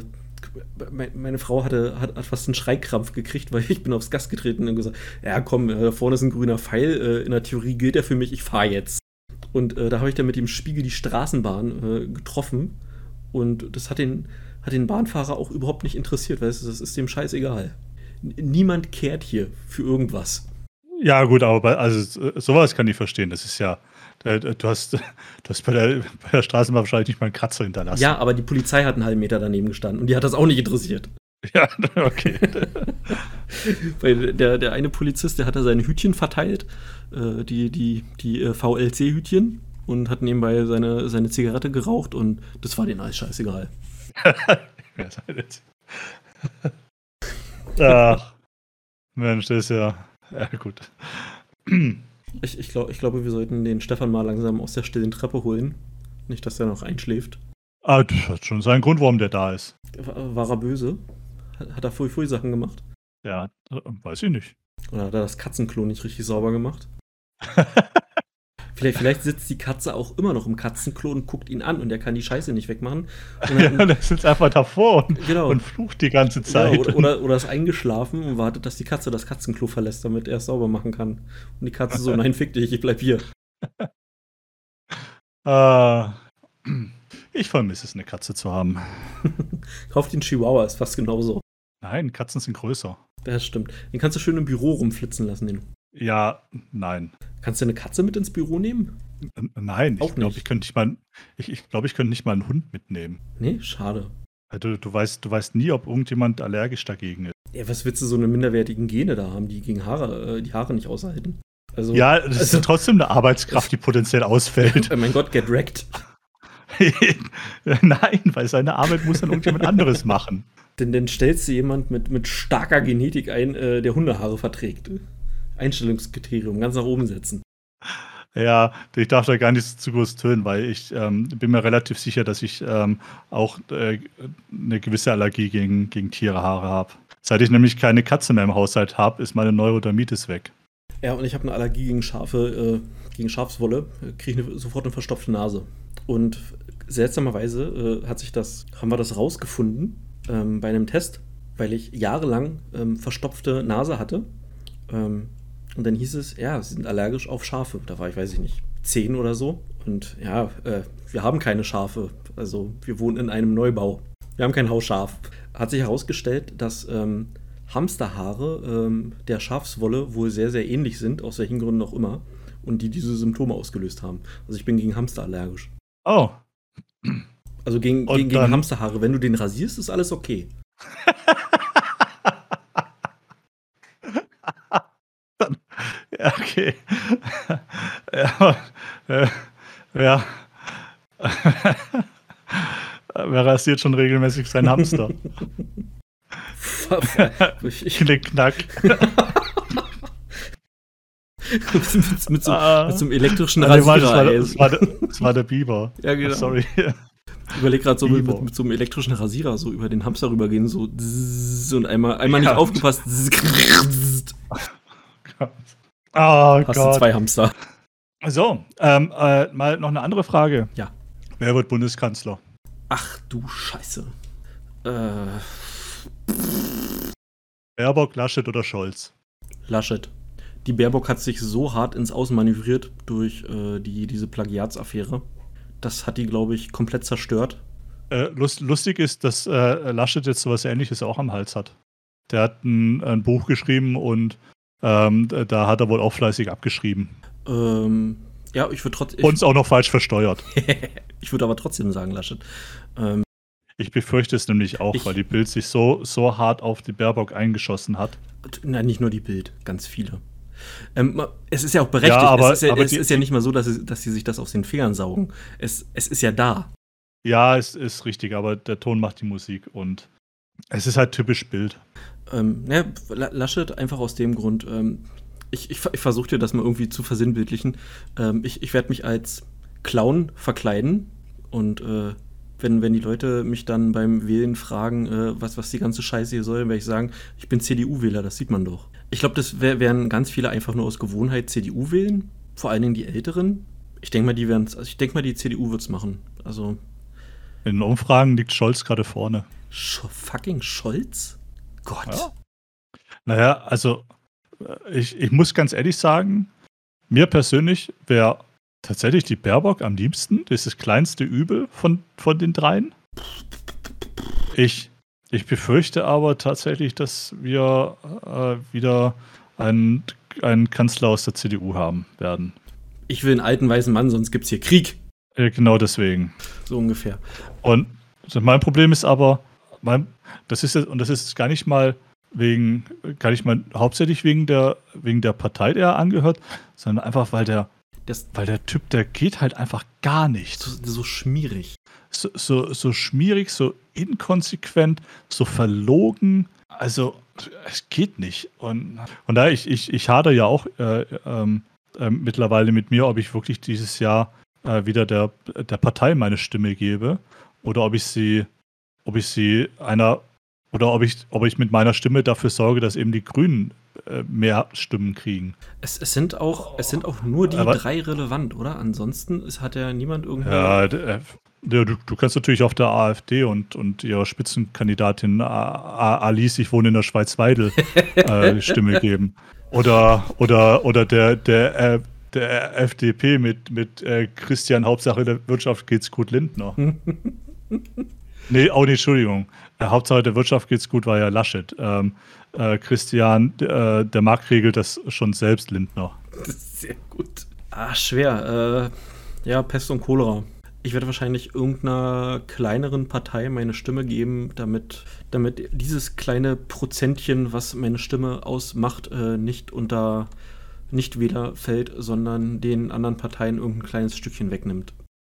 meine Frau hatte, hat, hat, fast einen Schreikrampf gekriegt, weil ich bin aufs Gas getreten und gesagt, ja komm, äh, da vorne ist ein grüner Pfeil. Äh, in der Theorie gilt er für mich, ich fahre jetzt. Und äh, da habe ich dann mit dem Spiegel die Straßenbahn äh, getroffen. Und das hat den, hat den Bahnfahrer auch überhaupt nicht interessiert, weil das ist dem scheißegal niemand kehrt hier für irgendwas. Ja, gut, aber bei, also sowas kann ich verstehen. Das ist ja, äh, du hast, du hast bei, der, bei der Straßenbahn wahrscheinlich nicht mal einen Kratzer hinterlassen. Ja, aber die Polizei hat einen halben Meter daneben gestanden und die hat das auch nicht interessiert. Ja, okay. Weil der, der eine Polizist, der hat da seine Hütchen verteilt, äh, die, die, die äh, VLC-Hütchen, und hat nebenbei seine, seine Zigarette geraucht und das war denen alles scheißegal. Ach, Mensch, das ist ja, ja gut. Ich, ich, glaub, ich glaube, wir sollten den Stefan mal langsam aus der stillen Treppe holen. Nicht, dass er noch einschläft. Ah, das hat schon seinen Grund, warum der da ist. War, war er böse? Hat, hat er Fui-Fui-Sachen gemacht? Ja, weiß ich nicht. Oder hat er das Katzenklo nicht richtig sauber gemacht? Vielleicht, vielleicht, sitzt die Katze auch immer noch im Katzenklo und guckt ihn an und er kann die Scheiße nicht wegmachen. Und dann, ja, der sitzt einfach davor und, genau. und flucht die ganze genau, Zeit. Genau, oder, oder, oder, ist eingeschlafen und wartet, dass die Katze das Katzenklo verlässt, damit er es sauber machen kann. Und die Katze so, nein, fick dich, ich bleib hier. uh, ich vermisse es, eine Katze zu haben. Kauf den Chihuahua, ist fast genauso. Nein, Katzen sind größer. Das stimmt. Den kannst du schön im Büro rumflitzen lassen, den. Ja, nein. Kannst du eine Katze mit ins Büro nehmen? Nein, Auch ich glaube, ich könnte nicht mal, ich, ich glaube, ich könnte nicht mal einen Hund mitnehmen. Nee, schade. Du, du, weißt, du weißt nie, ob irgendjemand allergisch dagegen ist. Ja, was willst du so eine minderwertigen Gene da haben, die gegen Haare, äh, die Haare nicht aushalten? Also, ja, das also, ist trotzdem eine Arbeitskraft, die potenziell ausfällt. oh mein Gott, get wrecked. Nein, weil seine Arbeit muss dann irgendjemand anderes machen. Denn dann stellst du jemand mit, mit starker Genetik ein, äh, der Hundehaare verträgt. Einstellungskriterium ganz nach oben setzen. Ja, ich darf da gar nicht zu groß tönen, weil ich ähm, bin mir relativ sicher, dass ich ähm, auch äh, eine gewisse Allergie gegen, gegen Tierehaare habe. Seit ich nämlich keine Katze mehr im Haushalt habe, ist meine Neurodermitis weg. Ja, und ich habe eine Allergie gegen Schafe, äh, gegen Schafswolle, kriege sofort eine verstopfte Nase. Und seltsamerweise äh, hat sich das, haben wir das rausgefunden ähm, bei einem Test, weil ich jahrelang ähm, verstopfte Nase hatte. Und dann hieß es, ja, sie sind allergisch auf Schafe. Da war ich, weiß ich nicht, zehn oder so. Und ja, äh, wir haben keine Schafe. Also wir wohnen in einem Neubau. Wir haben kein Hausschaf. Hat sich herausgestellt, dass ähm, Hamsterhaare ähm, der Schafswolle wohl sehr, sehr ähnlich sind, aus welchen Gründen auch immer. Und die diese Symptome ausgelöst haben. Also ich bin gegen Hamster allergisch. Oh. Also gegen, gegen, gegen Hamsterhaare. Wenn du den rasierst, ist alles okay. Ja, okay. ja, äh, ja. Wer rasiert schon regelmäßig seinen Hamster? Knick, knack. mit, mit, so, Ah. mit so einem elektrischen Ah, warte, das, war, Rasierer. das, war der, das war der Biber. Ja, genau. Sorry. Ich überlege gerade so mit, mit, so einem elektrischen Rasierer so über den Hamster rübergehen, so und einmal, einmal nicht Ja. aufgepasst. Oh Hast du Gott. zwei Hamster. So, ähm, äh, mal noch eine andere Frage. Ja. Wer wird Bundeskanzler? Ach du Scheiße. Äh, Baerbock, Laschet oder Scholz? Laschet. Die Baerbock hat sich so hart ins Außen manövriert durch äh, die, diese Plagiatsaffäre. Das hat die, glaube ich, komplett zerstört. Äh, lust, lustig ist, dass äh, Laschet jetzt sowas ähnliches auch am Hals hat. Der hat ein, ein Buch geschrieben und ähm, da- hat er wohl auch fleißig abgeschrieben. Ähm, ja, ich würde trotzdem. Und es auch noch falsch versteuert. ich würde aber trotzdem sagen, Laschet. Ähm, Ich befürchte es nämlich auch, Ich- weil die Bild sich so, so hart auf die Baerbock eingeschossen hat. Nein, nicht nur die Bild, ganz viele. Ähm, es ist ja auch berechtigt. Ja, aber- es ist ja, es die- ist ja nicht mal so, dass sie, dass sie sich das aus den Fingern saugen. Es, es ist ja da. Ja, es ist richtig, aber der Ton macht die Musik und es ist halt typisch Bild. Ähm, ja, La- Laschet einfach aus dem Grund, ähm, ich, ich, ich versuche dir das mal irgendwie zu versinnbildlichen. Ähm, ich ich werde mich als Clown verkleiden und äh, wenn, wenn die Leute mich dann beim Wählen fragen, äh, was, was die ganze Scheiße hier soll, werde ich sagen, ich bin CDU-Wähler, das sieht man doch. Ich glaube, das wär, werden ganz viele einfach nur aus Gewohnheit CDU wählen, vor allen Dingen die Älteren. Ich denke mal, die werden also ich denke mal, die CDU wird es machen. Also, In den Umfragen liegt Scholz gerade vorne. Sch fucking Scholz? Gott. Ja. Naja, also äh, ich, ich muss ganz ehrlich sagen, mir persönlich wäre tatsächlich die Baerbock am liebsten. Das ist das kleinste Übel von, von den dreien. Ich, ich befürchte aber tatsächlich, dass wir äh, wieder einen, einen Kanzler aus der CDU haben werden. Ich will einen alten weißen Mann, sonst gibt's hier Krieg. Äh, genau deswegen. So ungefähr. Und mein Problem ist aber, mein, das ist und das ist gar nicht mal wegen, gar nicht mal hauptsächlich wegen der, wegen der Partei, der er angehört, sondern einfach, weil der, Das weil der Typ, der geht halt einfach gar nicht. so, so schmierig. So, so, so schmierig, so inkonsequent, so verlogen. Also, es geht nicht. Und von daher, ich, ich, ich hader ja auch äh, ähm, äh, mittlerweile mit mir, ob ich wirklich dieses Jahr äh, wieder der, der Partei meine Stimme gebe oder ob ich sie, ob ich sie einer oder ob ich, ob ich mit meiner Stimme dafür sorge, dass eben die Grünen äh, mehr Stimmen kriegen. Es, es, sind auch, es sind auch nur die Aber- drei relevant, oder? Ansonsten ist, hat ja niemand irgendwie. Ja, äh, du, du kannst natürlich auf der AfD und, und ihrer Spitzenkandidatin Alice, ich wohne in der Schweiz-Weidel, äh, Stimme geben. Oder, oder, oder der, der, äh, der FDP mit, mit äh, Christian, Hauptsache der Wirtschaft geht's gut, Lindner. nee, oh nee, Entschuldigung. Äh, Hauptsache der Wirtschaft geht's gut war ja Laschet. Ähm, äh, Christian, äh, der Markt regelt das schon selbst, Lindner. Das ist sehr gut. Ah, schwer. Äh, ja, Pest und Cholera. Ich werde wahrscheinlich irgendeiner kleineren Partei meine Stimme geben, damit, damit dieses kleine Prozentchen, was meine Stimme ausmacht, äh, nicht unter Nichtwähler fällt, sondern den anderen Parteien irgendein kleines Stückchen wegnimmt.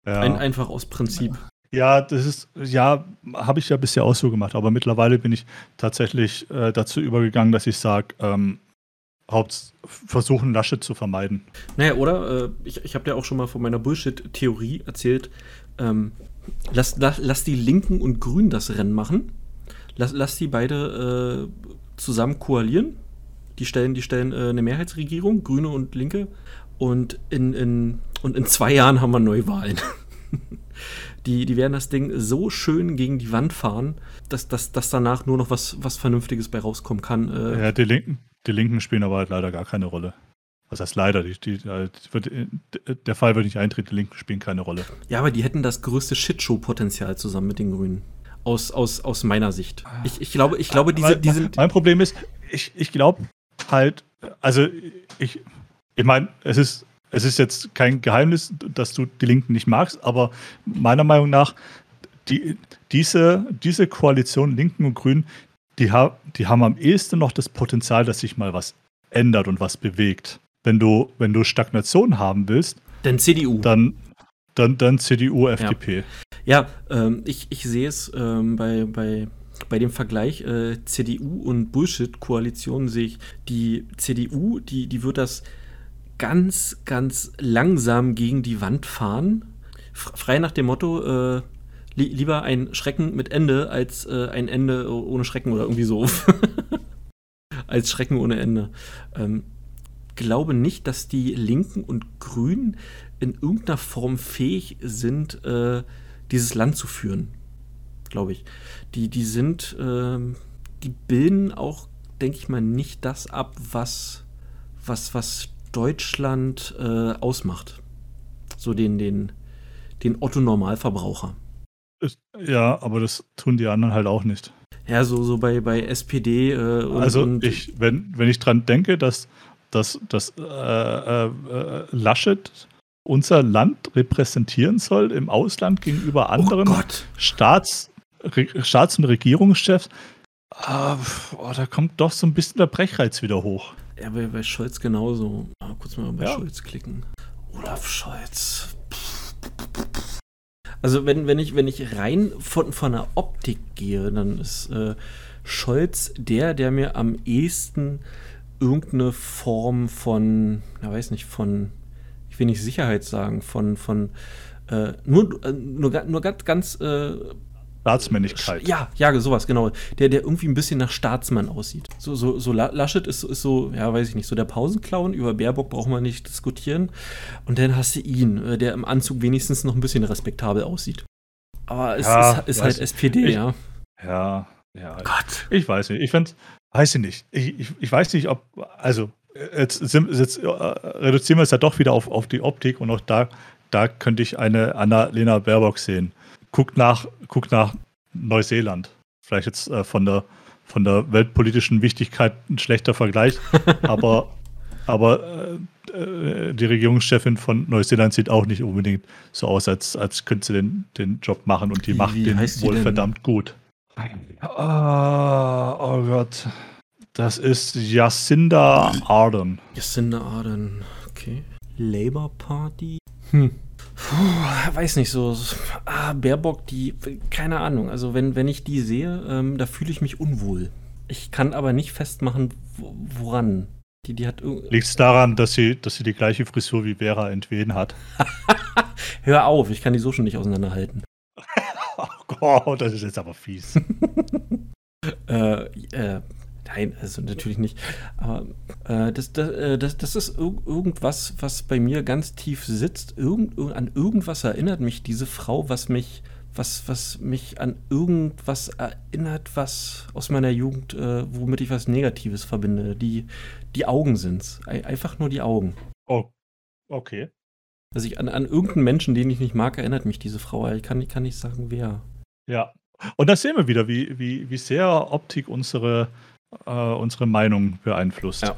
Ja. Ein, einfach aus Prinzip. Ja, das ist, ja, habe ich ja bisher auch so gemacht, aber mittlerweile bin ich tatsächlich äh, dazu übergegangen, dass ich sage, ähm, Haupt versuchen, Laschet zu vermeiden. Naja, oder? Äh, ich ich habe dir auch schon mal von meiner Bullshit-Theorie erzählt. Ähm, lass, lass, lass die Linken und Grünen das Rennen machen. Lass, lass die beide äh, zusammen koalieren. Die stellen, die stellen äh, eine Mehrheitsregierung, Grüne und Linke. Und in, in, und in zwei Jahren haben wir Neuwahlen. Die, die werden das Ding so schön gegen die Wand fahren, dass, dass, dass danach nur noch was, was Vernünftiges bei rauskommen kann. Äh ja, die Linken, die Linken spielen aber halt leider gar keine Rolle. Was heißt leider? Die, die, wird, der Fall wird nicht eintreten, die Linken spielen keine Rolle. Ja, aber die hätten das größte Shitshow-Potenzial zusammen mit den Grünen. Aus, aus, aus meiner Sicht. Ich, ich glaube, ich glaube, diese, die sind. Mein Problem ist, ich, ich glaube halt, also ich, ich meine, es ist, es ist jetzt kein Geheimnis, dass du die Linken nicht magst, aber meiner Meinung nach, die, diese, diese Koalition Linken und Grünen, die, ha, die haben am ehesten noch das Potenzial, dass sich mal was ändert und was bewegt wenn du, wenn du Stagnation haben willst, dann CDU. Dann, dann, dann CDU, FDP. Ja, ja ähm, ich, ich sehe es ähm, bei, bei, bei dem Vergleich äh, CDU und Bullshit-Koalition sehe ich, die CDU, die, die wird das ganz, ganz langsam gegen die Wand fahren. Frei nach dem Motto, äh, li lieber ein Schrecken mit Ende als äh, ein Ende ohne Schrecken oder irgendwie so. als Schrecken ohne Ende. Ähm, glaube nicht, dass die Linken und Grünen in irgendeiner Form fähig sind, äh, dieses Land zu führen. Glaube ich. Die, die sind, äh, die bilden auch, denke ich mal, nicht das ab, was, was, was Deutschland äh, ausmacht. So den, den, den Otto-Normalverbraucher. Ja, aber das tun die anderen halt auch nicht. Ja, so, so bei, bei SPD. Äh, und, also ich, wenn, wenn ich dran denke, dass dass, dass äh, äh, Laschet unser Land repräsentieren soll im Ausland gegenüber oh anderen oh Staats, Staats- und Regierungschefs. Ah, oh, da kommt doch so ein bisschen der Brechreiz wieder hoch. Ja, bei, bei Scholz genauso. Mal kurz mal bei ja. Scholz klicken. Olaf Scholz. Also wenn, wenn, ich, wenn ich rein von, von der Optik gehe, dann ist äh, Scholz der, der mir am ehesten irgendeine Form von, ja weiß nicht, von, ich will nicht Sicherheit sagen, von, von äh, nur, äh, nur, nur ganz, ganz äh, Staatsmännlichkeit. Ja, ja, sowas, genau. Der, der irgendwie ein bisschen nach Staatsmann aussieht. So, so, so Laschet ist, ist so, ja, weiß ich nicht, so der Pausenclown. Über Baerbock brauchen wir nicht diskutieren. Und dann hast du ihn, äh, der im Anzug wenigstens noch ein bisschen respektabel aussieht. Aber es ja, ist, ist halt SPD, ich, ja. Ja, ja. Gott. Ich weiß nicht. Ich finde Weiß ich nicht. Ich, ich, ich weiß nicht, ob, also jetzt, jetzt äh, reduzieren wir es ja doch wieder auf, auf die Optik und auch da, da könnte ich eine Anna-Lena Baerbock sehen. Guckt nach, guckt nach Neuseeland. Vielleicht jetzt äh, von, der, von der weltpolitischen Wichtigkeit ein schlechter Vergleich, aber, aber äh, äh, die Regierungschefin von Neuseeland sieht auch nicht unbedingt so aus, als, als könnte sie den, den Job machen und die wie, macht wie den wohl verdammt gut. Oh, oh Gott. Das ist Jacinda Ardern. Jacinda Ardern, okay. Labour Party? Hm. Puh, weiß nicht so. Ah, Baerbock, die, keine Ahnung. Also, wenn, wenn ich die sehe, ähm, da fühle ich mich unwohl. Ich kann aber nicht festmachen, woran. Die, die hat Liegt es daran, dass sie, dass sie die gleiche Frisur wie Vera entwehen hat? Hör auf, ich kann die so schon nicht auseinanderhalten. Oh, das ist jetzt aber fies. äh, äh, nein, also natürlich nicht. Aber äh, das, das, äh, das, das ist ir irgendwas, was bei mir ganz tief sitzt. Irgend, an irgendwas erinnert mich diese Frau, was mich, was, was mich an irgendwas erinnert, was aus meiner Jugend, äh, womit ich was Negatives verbinde. Die, die Augen sind's. Einfach nur die Augen. Oh, okay. Also ich an, an irgendeinen Menschen, den ich nicht mag, erinnert mich diese Frau. Ich kann, ich kann nicht sagen, wer. Ja. Und da sehen wir wieder, wie, wie, wie sehr Optik unsere, äh, unsere Meinung beeinflusst. Ja.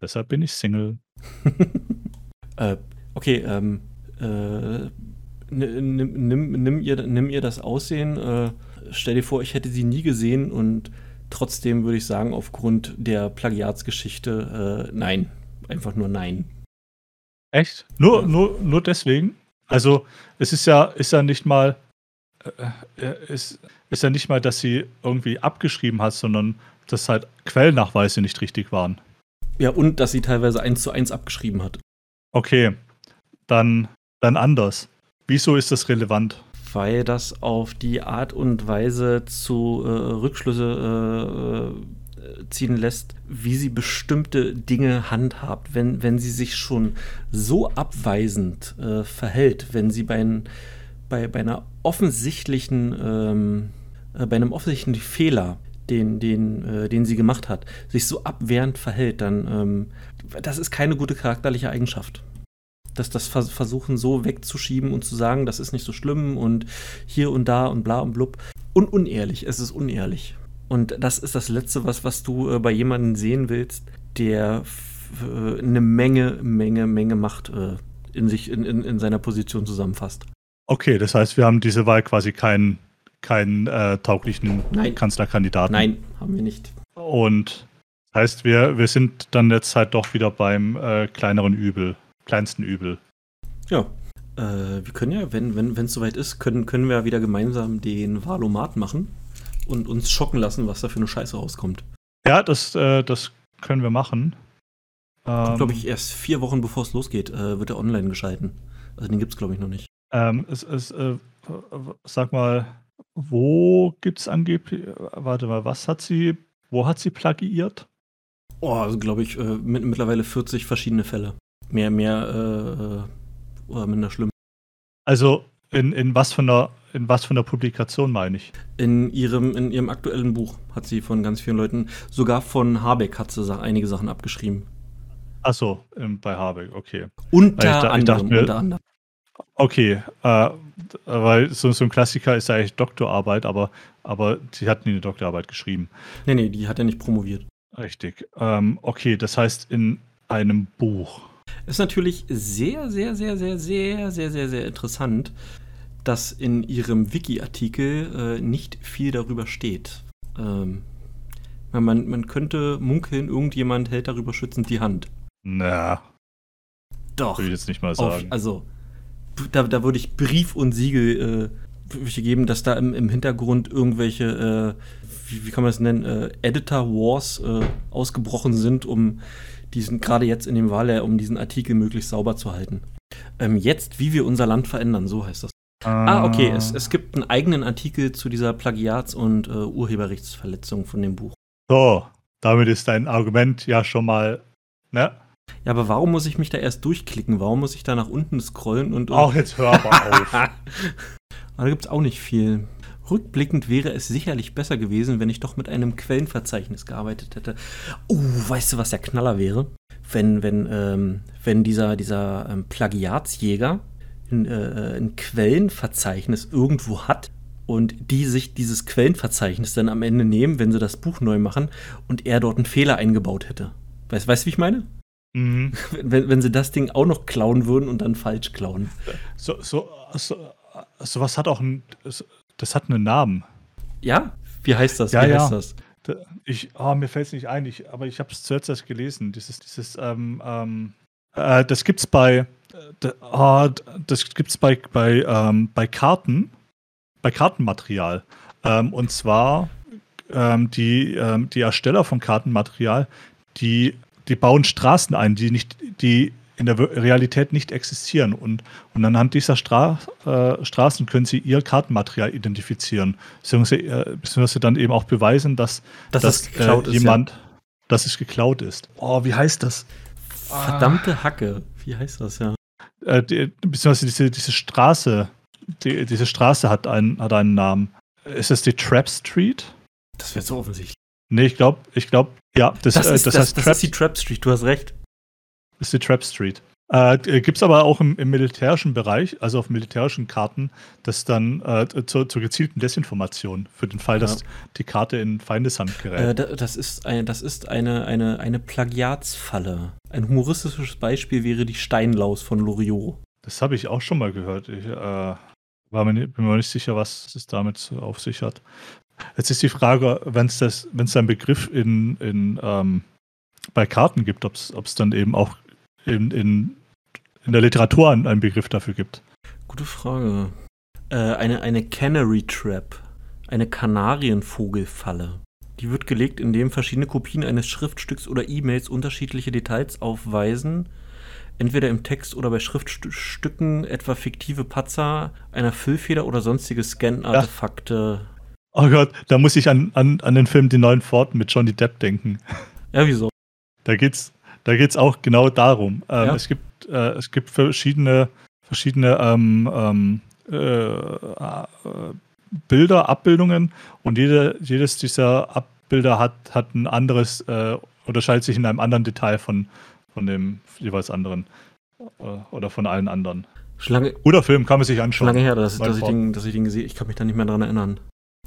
Deshalb bin ich Single. äh, okay, ähm, äh, nimm, nimm, nimm, ihr, nimm ihr das Aussehen. Äh, stell dir vor, ich hätte sie nie gesehen und trotzdem würde ich sagen, aufgrund der Plagiatsgeschichte, äh, nein. Einfach nur nein. Echt? Nur, ja. nur, nur deswegen? Also, es ist ja, ist ja nicht mal, äh, ist, ist ja nicht mal, dass sie irgendwie abgeschrieben hat, sondern dass halt Quellnachweise nicht richtig waren. Ja, und dass sie teilweise eins zu eins abgeschrieben hat. Okay, dann, dann anders. Wieso ist das relevant? Weil das auf die Art und Weise zu äh, Rückschlüsse äh, ziehen lässt, wie sie bestimmte Dinge handhabt. Wenn, wenn sie sich schon so abweisend äh, verhält, wenn sie bei, bei, bei einer offensichtlichen, ähm, äh, bei einem offensichtlichen Fehler, den, den, äh, den sie gemacht hat, sich so abwehrend verhält, dann ähm, das ist keine gute charakterliche Eigenschaft. Dass das vers versuchen so wegzuschieben und zu sagen, das ist nicht so schlimm und hier und da und bla und blub. Und unehrlich, es ist unehrlich. Und das ist das Letzte, was, was du äh, bei jemandem sehen willst, der äh, eine Menge, Menge, Menge Macht äh, in sich, in, in, in seiner Position zusammenfasst. Okay, das heißt, wir haben diese Wahl quasi keinen keinen äh, tauglichen Nein. Kanzlerkandidaten. Nein, haben wir nicht. Und das heißt, wir, wir sind dann jetzt halt doch wieder beim äh, kleineren Übel, kleinsten Übel. Ja. Äh, wir können ja, wenn es wenn, soweit ist, können, können wir ja wieder gemeinsam den Valomat machen und uns schocken lassen, was da für eine Scheiße rauskommt. Ja, das, äh, das können wir machen. Ähm, glaube ich, erst vier Wochen bevor es losgeht, äh, wird er online geschalten. Also den gibt es, glaube ich, noch nicht. Ähm, es, es, äh, sag mal, wo gibt es angeblich, warte mal, was hat sie, wo hat sie plagiiert? Oh, also glaube ich, äh, mit, mittlerweile 40 verschiedene Fälle. Mehr, mehr, äh, oder minder schlimm. Also in, in was von der in was von der Publikation meine ich? In ihrem, in ihrem aktuellen Buch hat sie von ganz vielen Leuten, sogar von Habeck hat sie einige Sachen abgeschrieben. Achso, bei Habeck, okay. Unter ich, anderem, ich dachte unter anderem. Okay, äh, weil so, so, ein Klassiker ist ja eigentlich Doktorarbeit, aber, aber sie hat nie eine Doktorarbeit geschrieben. Nee, nee, die hat ja nicht promoviert. Richtig. Ähm, okay, das heißt in einem Buch. Ist natürlich sehr, sehr, sehr, sehr, sehr, sehr, sehr, sehr interessant, dass in ihrem Wiki-Artikel äh, nicht viel darüber steht. Ähm, man, man könnte munkeln, irgendjemand hält darüber schützend die Hand. Na. Doch. Würde ich jetzt nicht mal sagen. Auf, also, da, da würde ich Brief und Siegel äh, geben, dass da im, im Hintergrund irgendwelche, äh, wie, wie, kann man es nennen, äh, Editor Wars äh, ausgebrochen sind, um diesen, gerade jetzt in dem Wahljahr, um diesen Artikel möglichst sauber zu halten. Ähm, jetzt, wie wir unser Land verändern, so heißt das. Ah, ah okay, es, es gibt einen eigenen Artikel zu dieser Plagiats- und äh, Urheberrechtsverletzung von dem Buch. So, damit ist dein Argument ja schon mal, ne? Ja, aber warum muss ich mich da erst durchklicken? Warum muss ich da nach unten scrollen und. Auch jetzt hör mal auf. aber da gibt es auch nicht viel. Rückblickend wäre es sicherlich besser gewesen, wenn ich doch mit einem Quellenverzeichnis gearbeitet hätte. Oh, weißt du, was der Knaller wäre? Wenn, wenn, ähm, wenn dieser, dieser ähm, Plagiatsjäger ein, äh, ein Quellenverzeichnis irgendwo hat und die sich dieses Quellenverzeichnis dann am Ende nehmen, wenn sie das Buch neu machen und er dort einen Fehler eingebaut hätte. Weißt du, wie ich meine? Mhm. Wenn, wenn sie das Ding auch noch klauen würden und dann falsch klauen. So, so, so, sowas hat auch ein, das hat einen Namen. Ja? Wie heißt das? Ja, Wie ja. das? Ich, oh, mir fällt es nicht ein, ich, aber ich habe es zuerst erst gelesen. Dieses, dieses, ähm, ähm, äh, das gibt's bei, äh, oh, das gibt's bei, bei, ähm, bei Karten, bei Kartenmaterial. Ähm, und zwar ähm, die, ähm, die Ersteller von Kartenmaterial, die die bauen Straßen ein, die nicht, die in der Realität nicht existieren. Und, und anhand dieser Stra äh, Straßen können sie ihr Kartenmaterial identifizieren, beziehungsweise, äh, beziehungsweise dann eben auch beweisen, dass, dass, dass äh, jemand, ist, ja. dass es geklaut ist. Oh, wie heißt das? Verdammte Hacke. Wie heißt das, ja? Äh, die, beziehungsweise diese, diese Straße, die, diese Straße hat einen, hat einen Namen. Ist es die Trap Street? Das wäre so offensichtlich. Nee, ich glaube, ich glaube, ja, das, das, äh, ist, das, das, heißt das ist die Trap Street, du hast recht. Das ist die Trap Street. Äh, äh Gibt es aber auch im, im, militärischen Bereich, also auf militärischen Karten, das dann äh, zur, zur, gezielten Desinformation für den Fall, dass ja. die Karte in Feindeshand gerät. Äh, das ist, ein, das ist eine, eine, eine Plagiatsfalle. Ein humoristisches Beispiel wäre die Steinlaus von Loriot. Das habe ich auch schon mal gehört. Ich äh, war mir, bin mir nicht sicher, was es damit auf sich hat. Jetzt ist die Frage, wenn es das, wenn es einen Begriff in, in ähm, bei Karten gibt, ob es dann eben auch in, in, in der Literatur einen, einen Begriff dafür gibt. Gute Frage. Äh, eine, eine Canary Trap, eine Kanarienvogelfalle. Die wird gelegt, indem verschiedene Kopien eines Schriftstücks oder E-Mails unterschiedliche Details aufweisen, entweder im Text oder bei Schriftstücken, etwa fiktive Patzer, einer Füllfeder oder sonstige Scan-Artefakte. Oh Gott, da muss ich an, an, an den Film Die neuen Pforten mit Johnny Depp denken. Ja, wieso? Da geht's, da geht's auch genau darum. Ähm, ja. es, gibt, äh, es gibt verschiedene, verschiedene ähm, ähm, äh, Bilder, Abbildungen und jede, jedes dieser Abbilder hat, hat ein anderes, äh, unterscheidet sich in einem anderen Detail von, von dem jeweils anderen äh, oder von allen anderen. Schlange, Guter Film, kann man sich anschauen. Lange her, dass, dass, ich den, dass ich den gesehen Ich kann mich da nicht mehr dran erinnern.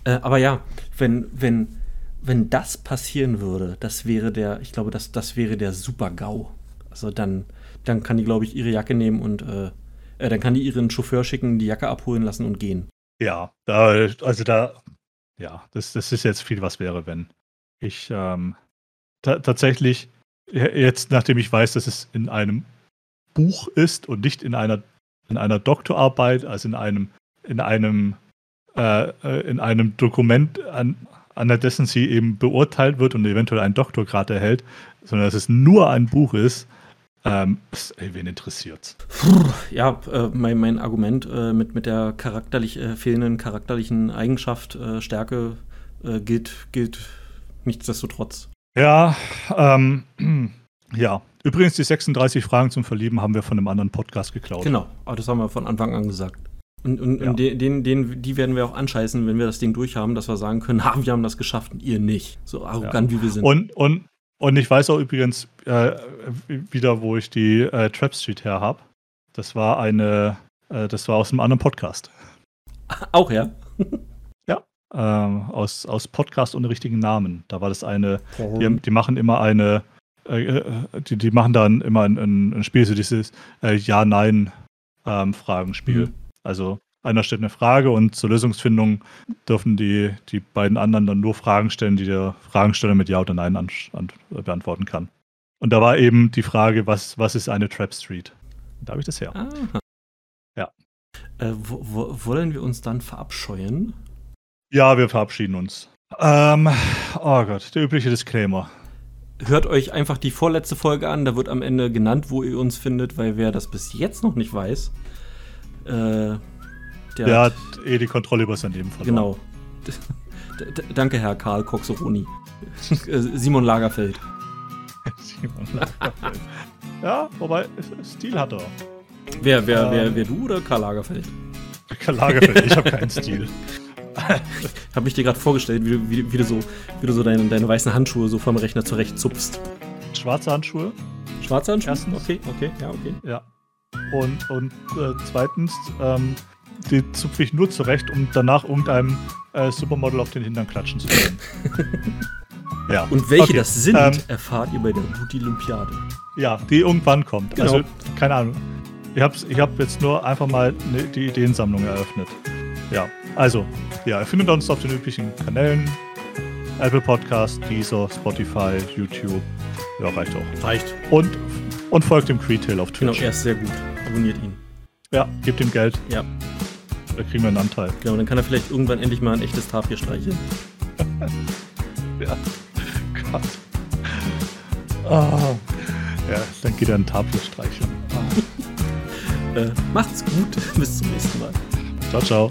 Äh, aber ja, wenn, wenn, wenn das passieren würde, das wäre der, ich glaube, das, das wäre der Super-GAU. Also dann, dann kann die, glaube ich, ihre Jacke nehmen und äh, äh, dann kann die ihren Chauffeur schicken, die Jacke abholen lassen und gehen. Ja, da, also da, ja, das, das ist jetzt viel, was wäre, wenn ich ähm, ta tatsächlich je- jetzt, nachdem ich weiß, dass es in einem Buch ist und nicht in einer, in einer Doktorarbeit, also in einem, in einem, äh, äh, in einem Dokument, an, an dessen sie eben beurteilt wird und eventuell einen Doktorgrad erhält, sondern dass es nur ein Buch ist, ähm, ey, wen interessiert's? Ja, äh, mein, mein Argument äh, mit, mit der charakterlich äh, fehlenden charakterlichen Eigenschaft, äh, Stärke, äh, gilt, gilt nichtsdestotrotz. Ja, ähm, ja. Übrigens, die 36 Fragen zum Verlieben haben wir von einem anderen Podcast geklaut. Genau, aber das haben wir von Anfang an gesagt. Und, und, Ja. und den, den, die werden wir auch anscheißen, wenn wir das Ding durchhaben, dass wir sagen können, ha, wir haben das geschafft und ihr nicht. So arrogant wie wir sind. Und, und, und ich weiß auch übrigens äh, wieder, wo ich die äh, Trap Street her habe. Das war eine, äh, das war aus einem anderen Podcast. auch, ja? Ähm, aus, aus Podcast ohne richtigen Namen. Da war das eine, die, die machen immer eine, äh, äh, die, die machen dann immer ein, ein, ein Spiel, so dieses äh, Ja-Nein-Fragenspiel. Mhm. Also einer stellt eine Frage und zur Lösungsfindung dürfen die, die beiden anderen dann nur Fragen stellen, die der Fragensteller mit Ja oder Nein an, an, beantworten kann. Und da war eben die Frage, was, was ist eine Trap Street? Da habe ich das her. Aha. Ja. Äh, wo, wo, wollen wir uns dann verabscheuen? Ja, wir verabschieden uns. Ähm, oh Gott, der übliche Disclaimer. Hört euch einfach die vorletzte Folge an, da wird am Ende genannt, wo ihr uns findet, weil wer das bis jetzt noch nicht weiß, äh, der, Der hat eh die Kontrolle über sein Leben verloren. Genau. Danke, Herr Karl Coxoroni. Äh, Simon Lagerfeld. Simon Lagerfeld. ja, wobei, Stil hat er. Wer, wer, Ähm. wer, wer du oder Karl Lagerfeld? Karl Lagerfeld, ich habe keinen Stil. Ich habe mich dir gerade vorgestellt, wie du, wie, wie du so, wie du so deine, deine weißen Handschuhe so vom Rechner zurecht zupfst. Schwarze Handschuhe, Schwarze Handschuhe? Erstens. Okay, okay, ja, okay. ja. Und, und äh, zweitens, ähm, die zupfe ich nur zurecht, um danach irgendeinem äh, Supermodel auf den Hintern klatschen zu können. ja. Und welche Okay, das sind, ähm, erfahrt ihr bei der Booty-Olympiade. Ja, die irgendwann kommt. Genau. Also, keine Ahnung. Ich habe ich hab jetzt nur einfach mal ne, die Ideensammlung eröffnet. Ja, also, ja, ihr findet uns auf den üblichen Kanälen. Apple Podcast, Deezer, Spotify, YouTube. Ja, reicht auch. Reicht. Und, und folgt dem Creetail auf Genau, Twitch. er ist sehr gut. Abonniert ihn. Ja, gebt ihm Geld, Ja, da kriegen wir einen Anteil. genau. Dann kann er vielleicht irgendwann endlich mal ein echtes Tapir streicheln. Ja. Gott. Ah. Ja, dann geht er einen Tapir streicheln. Äh, macht's gut. Bis zum nächsten Mal. Ciao, ciao.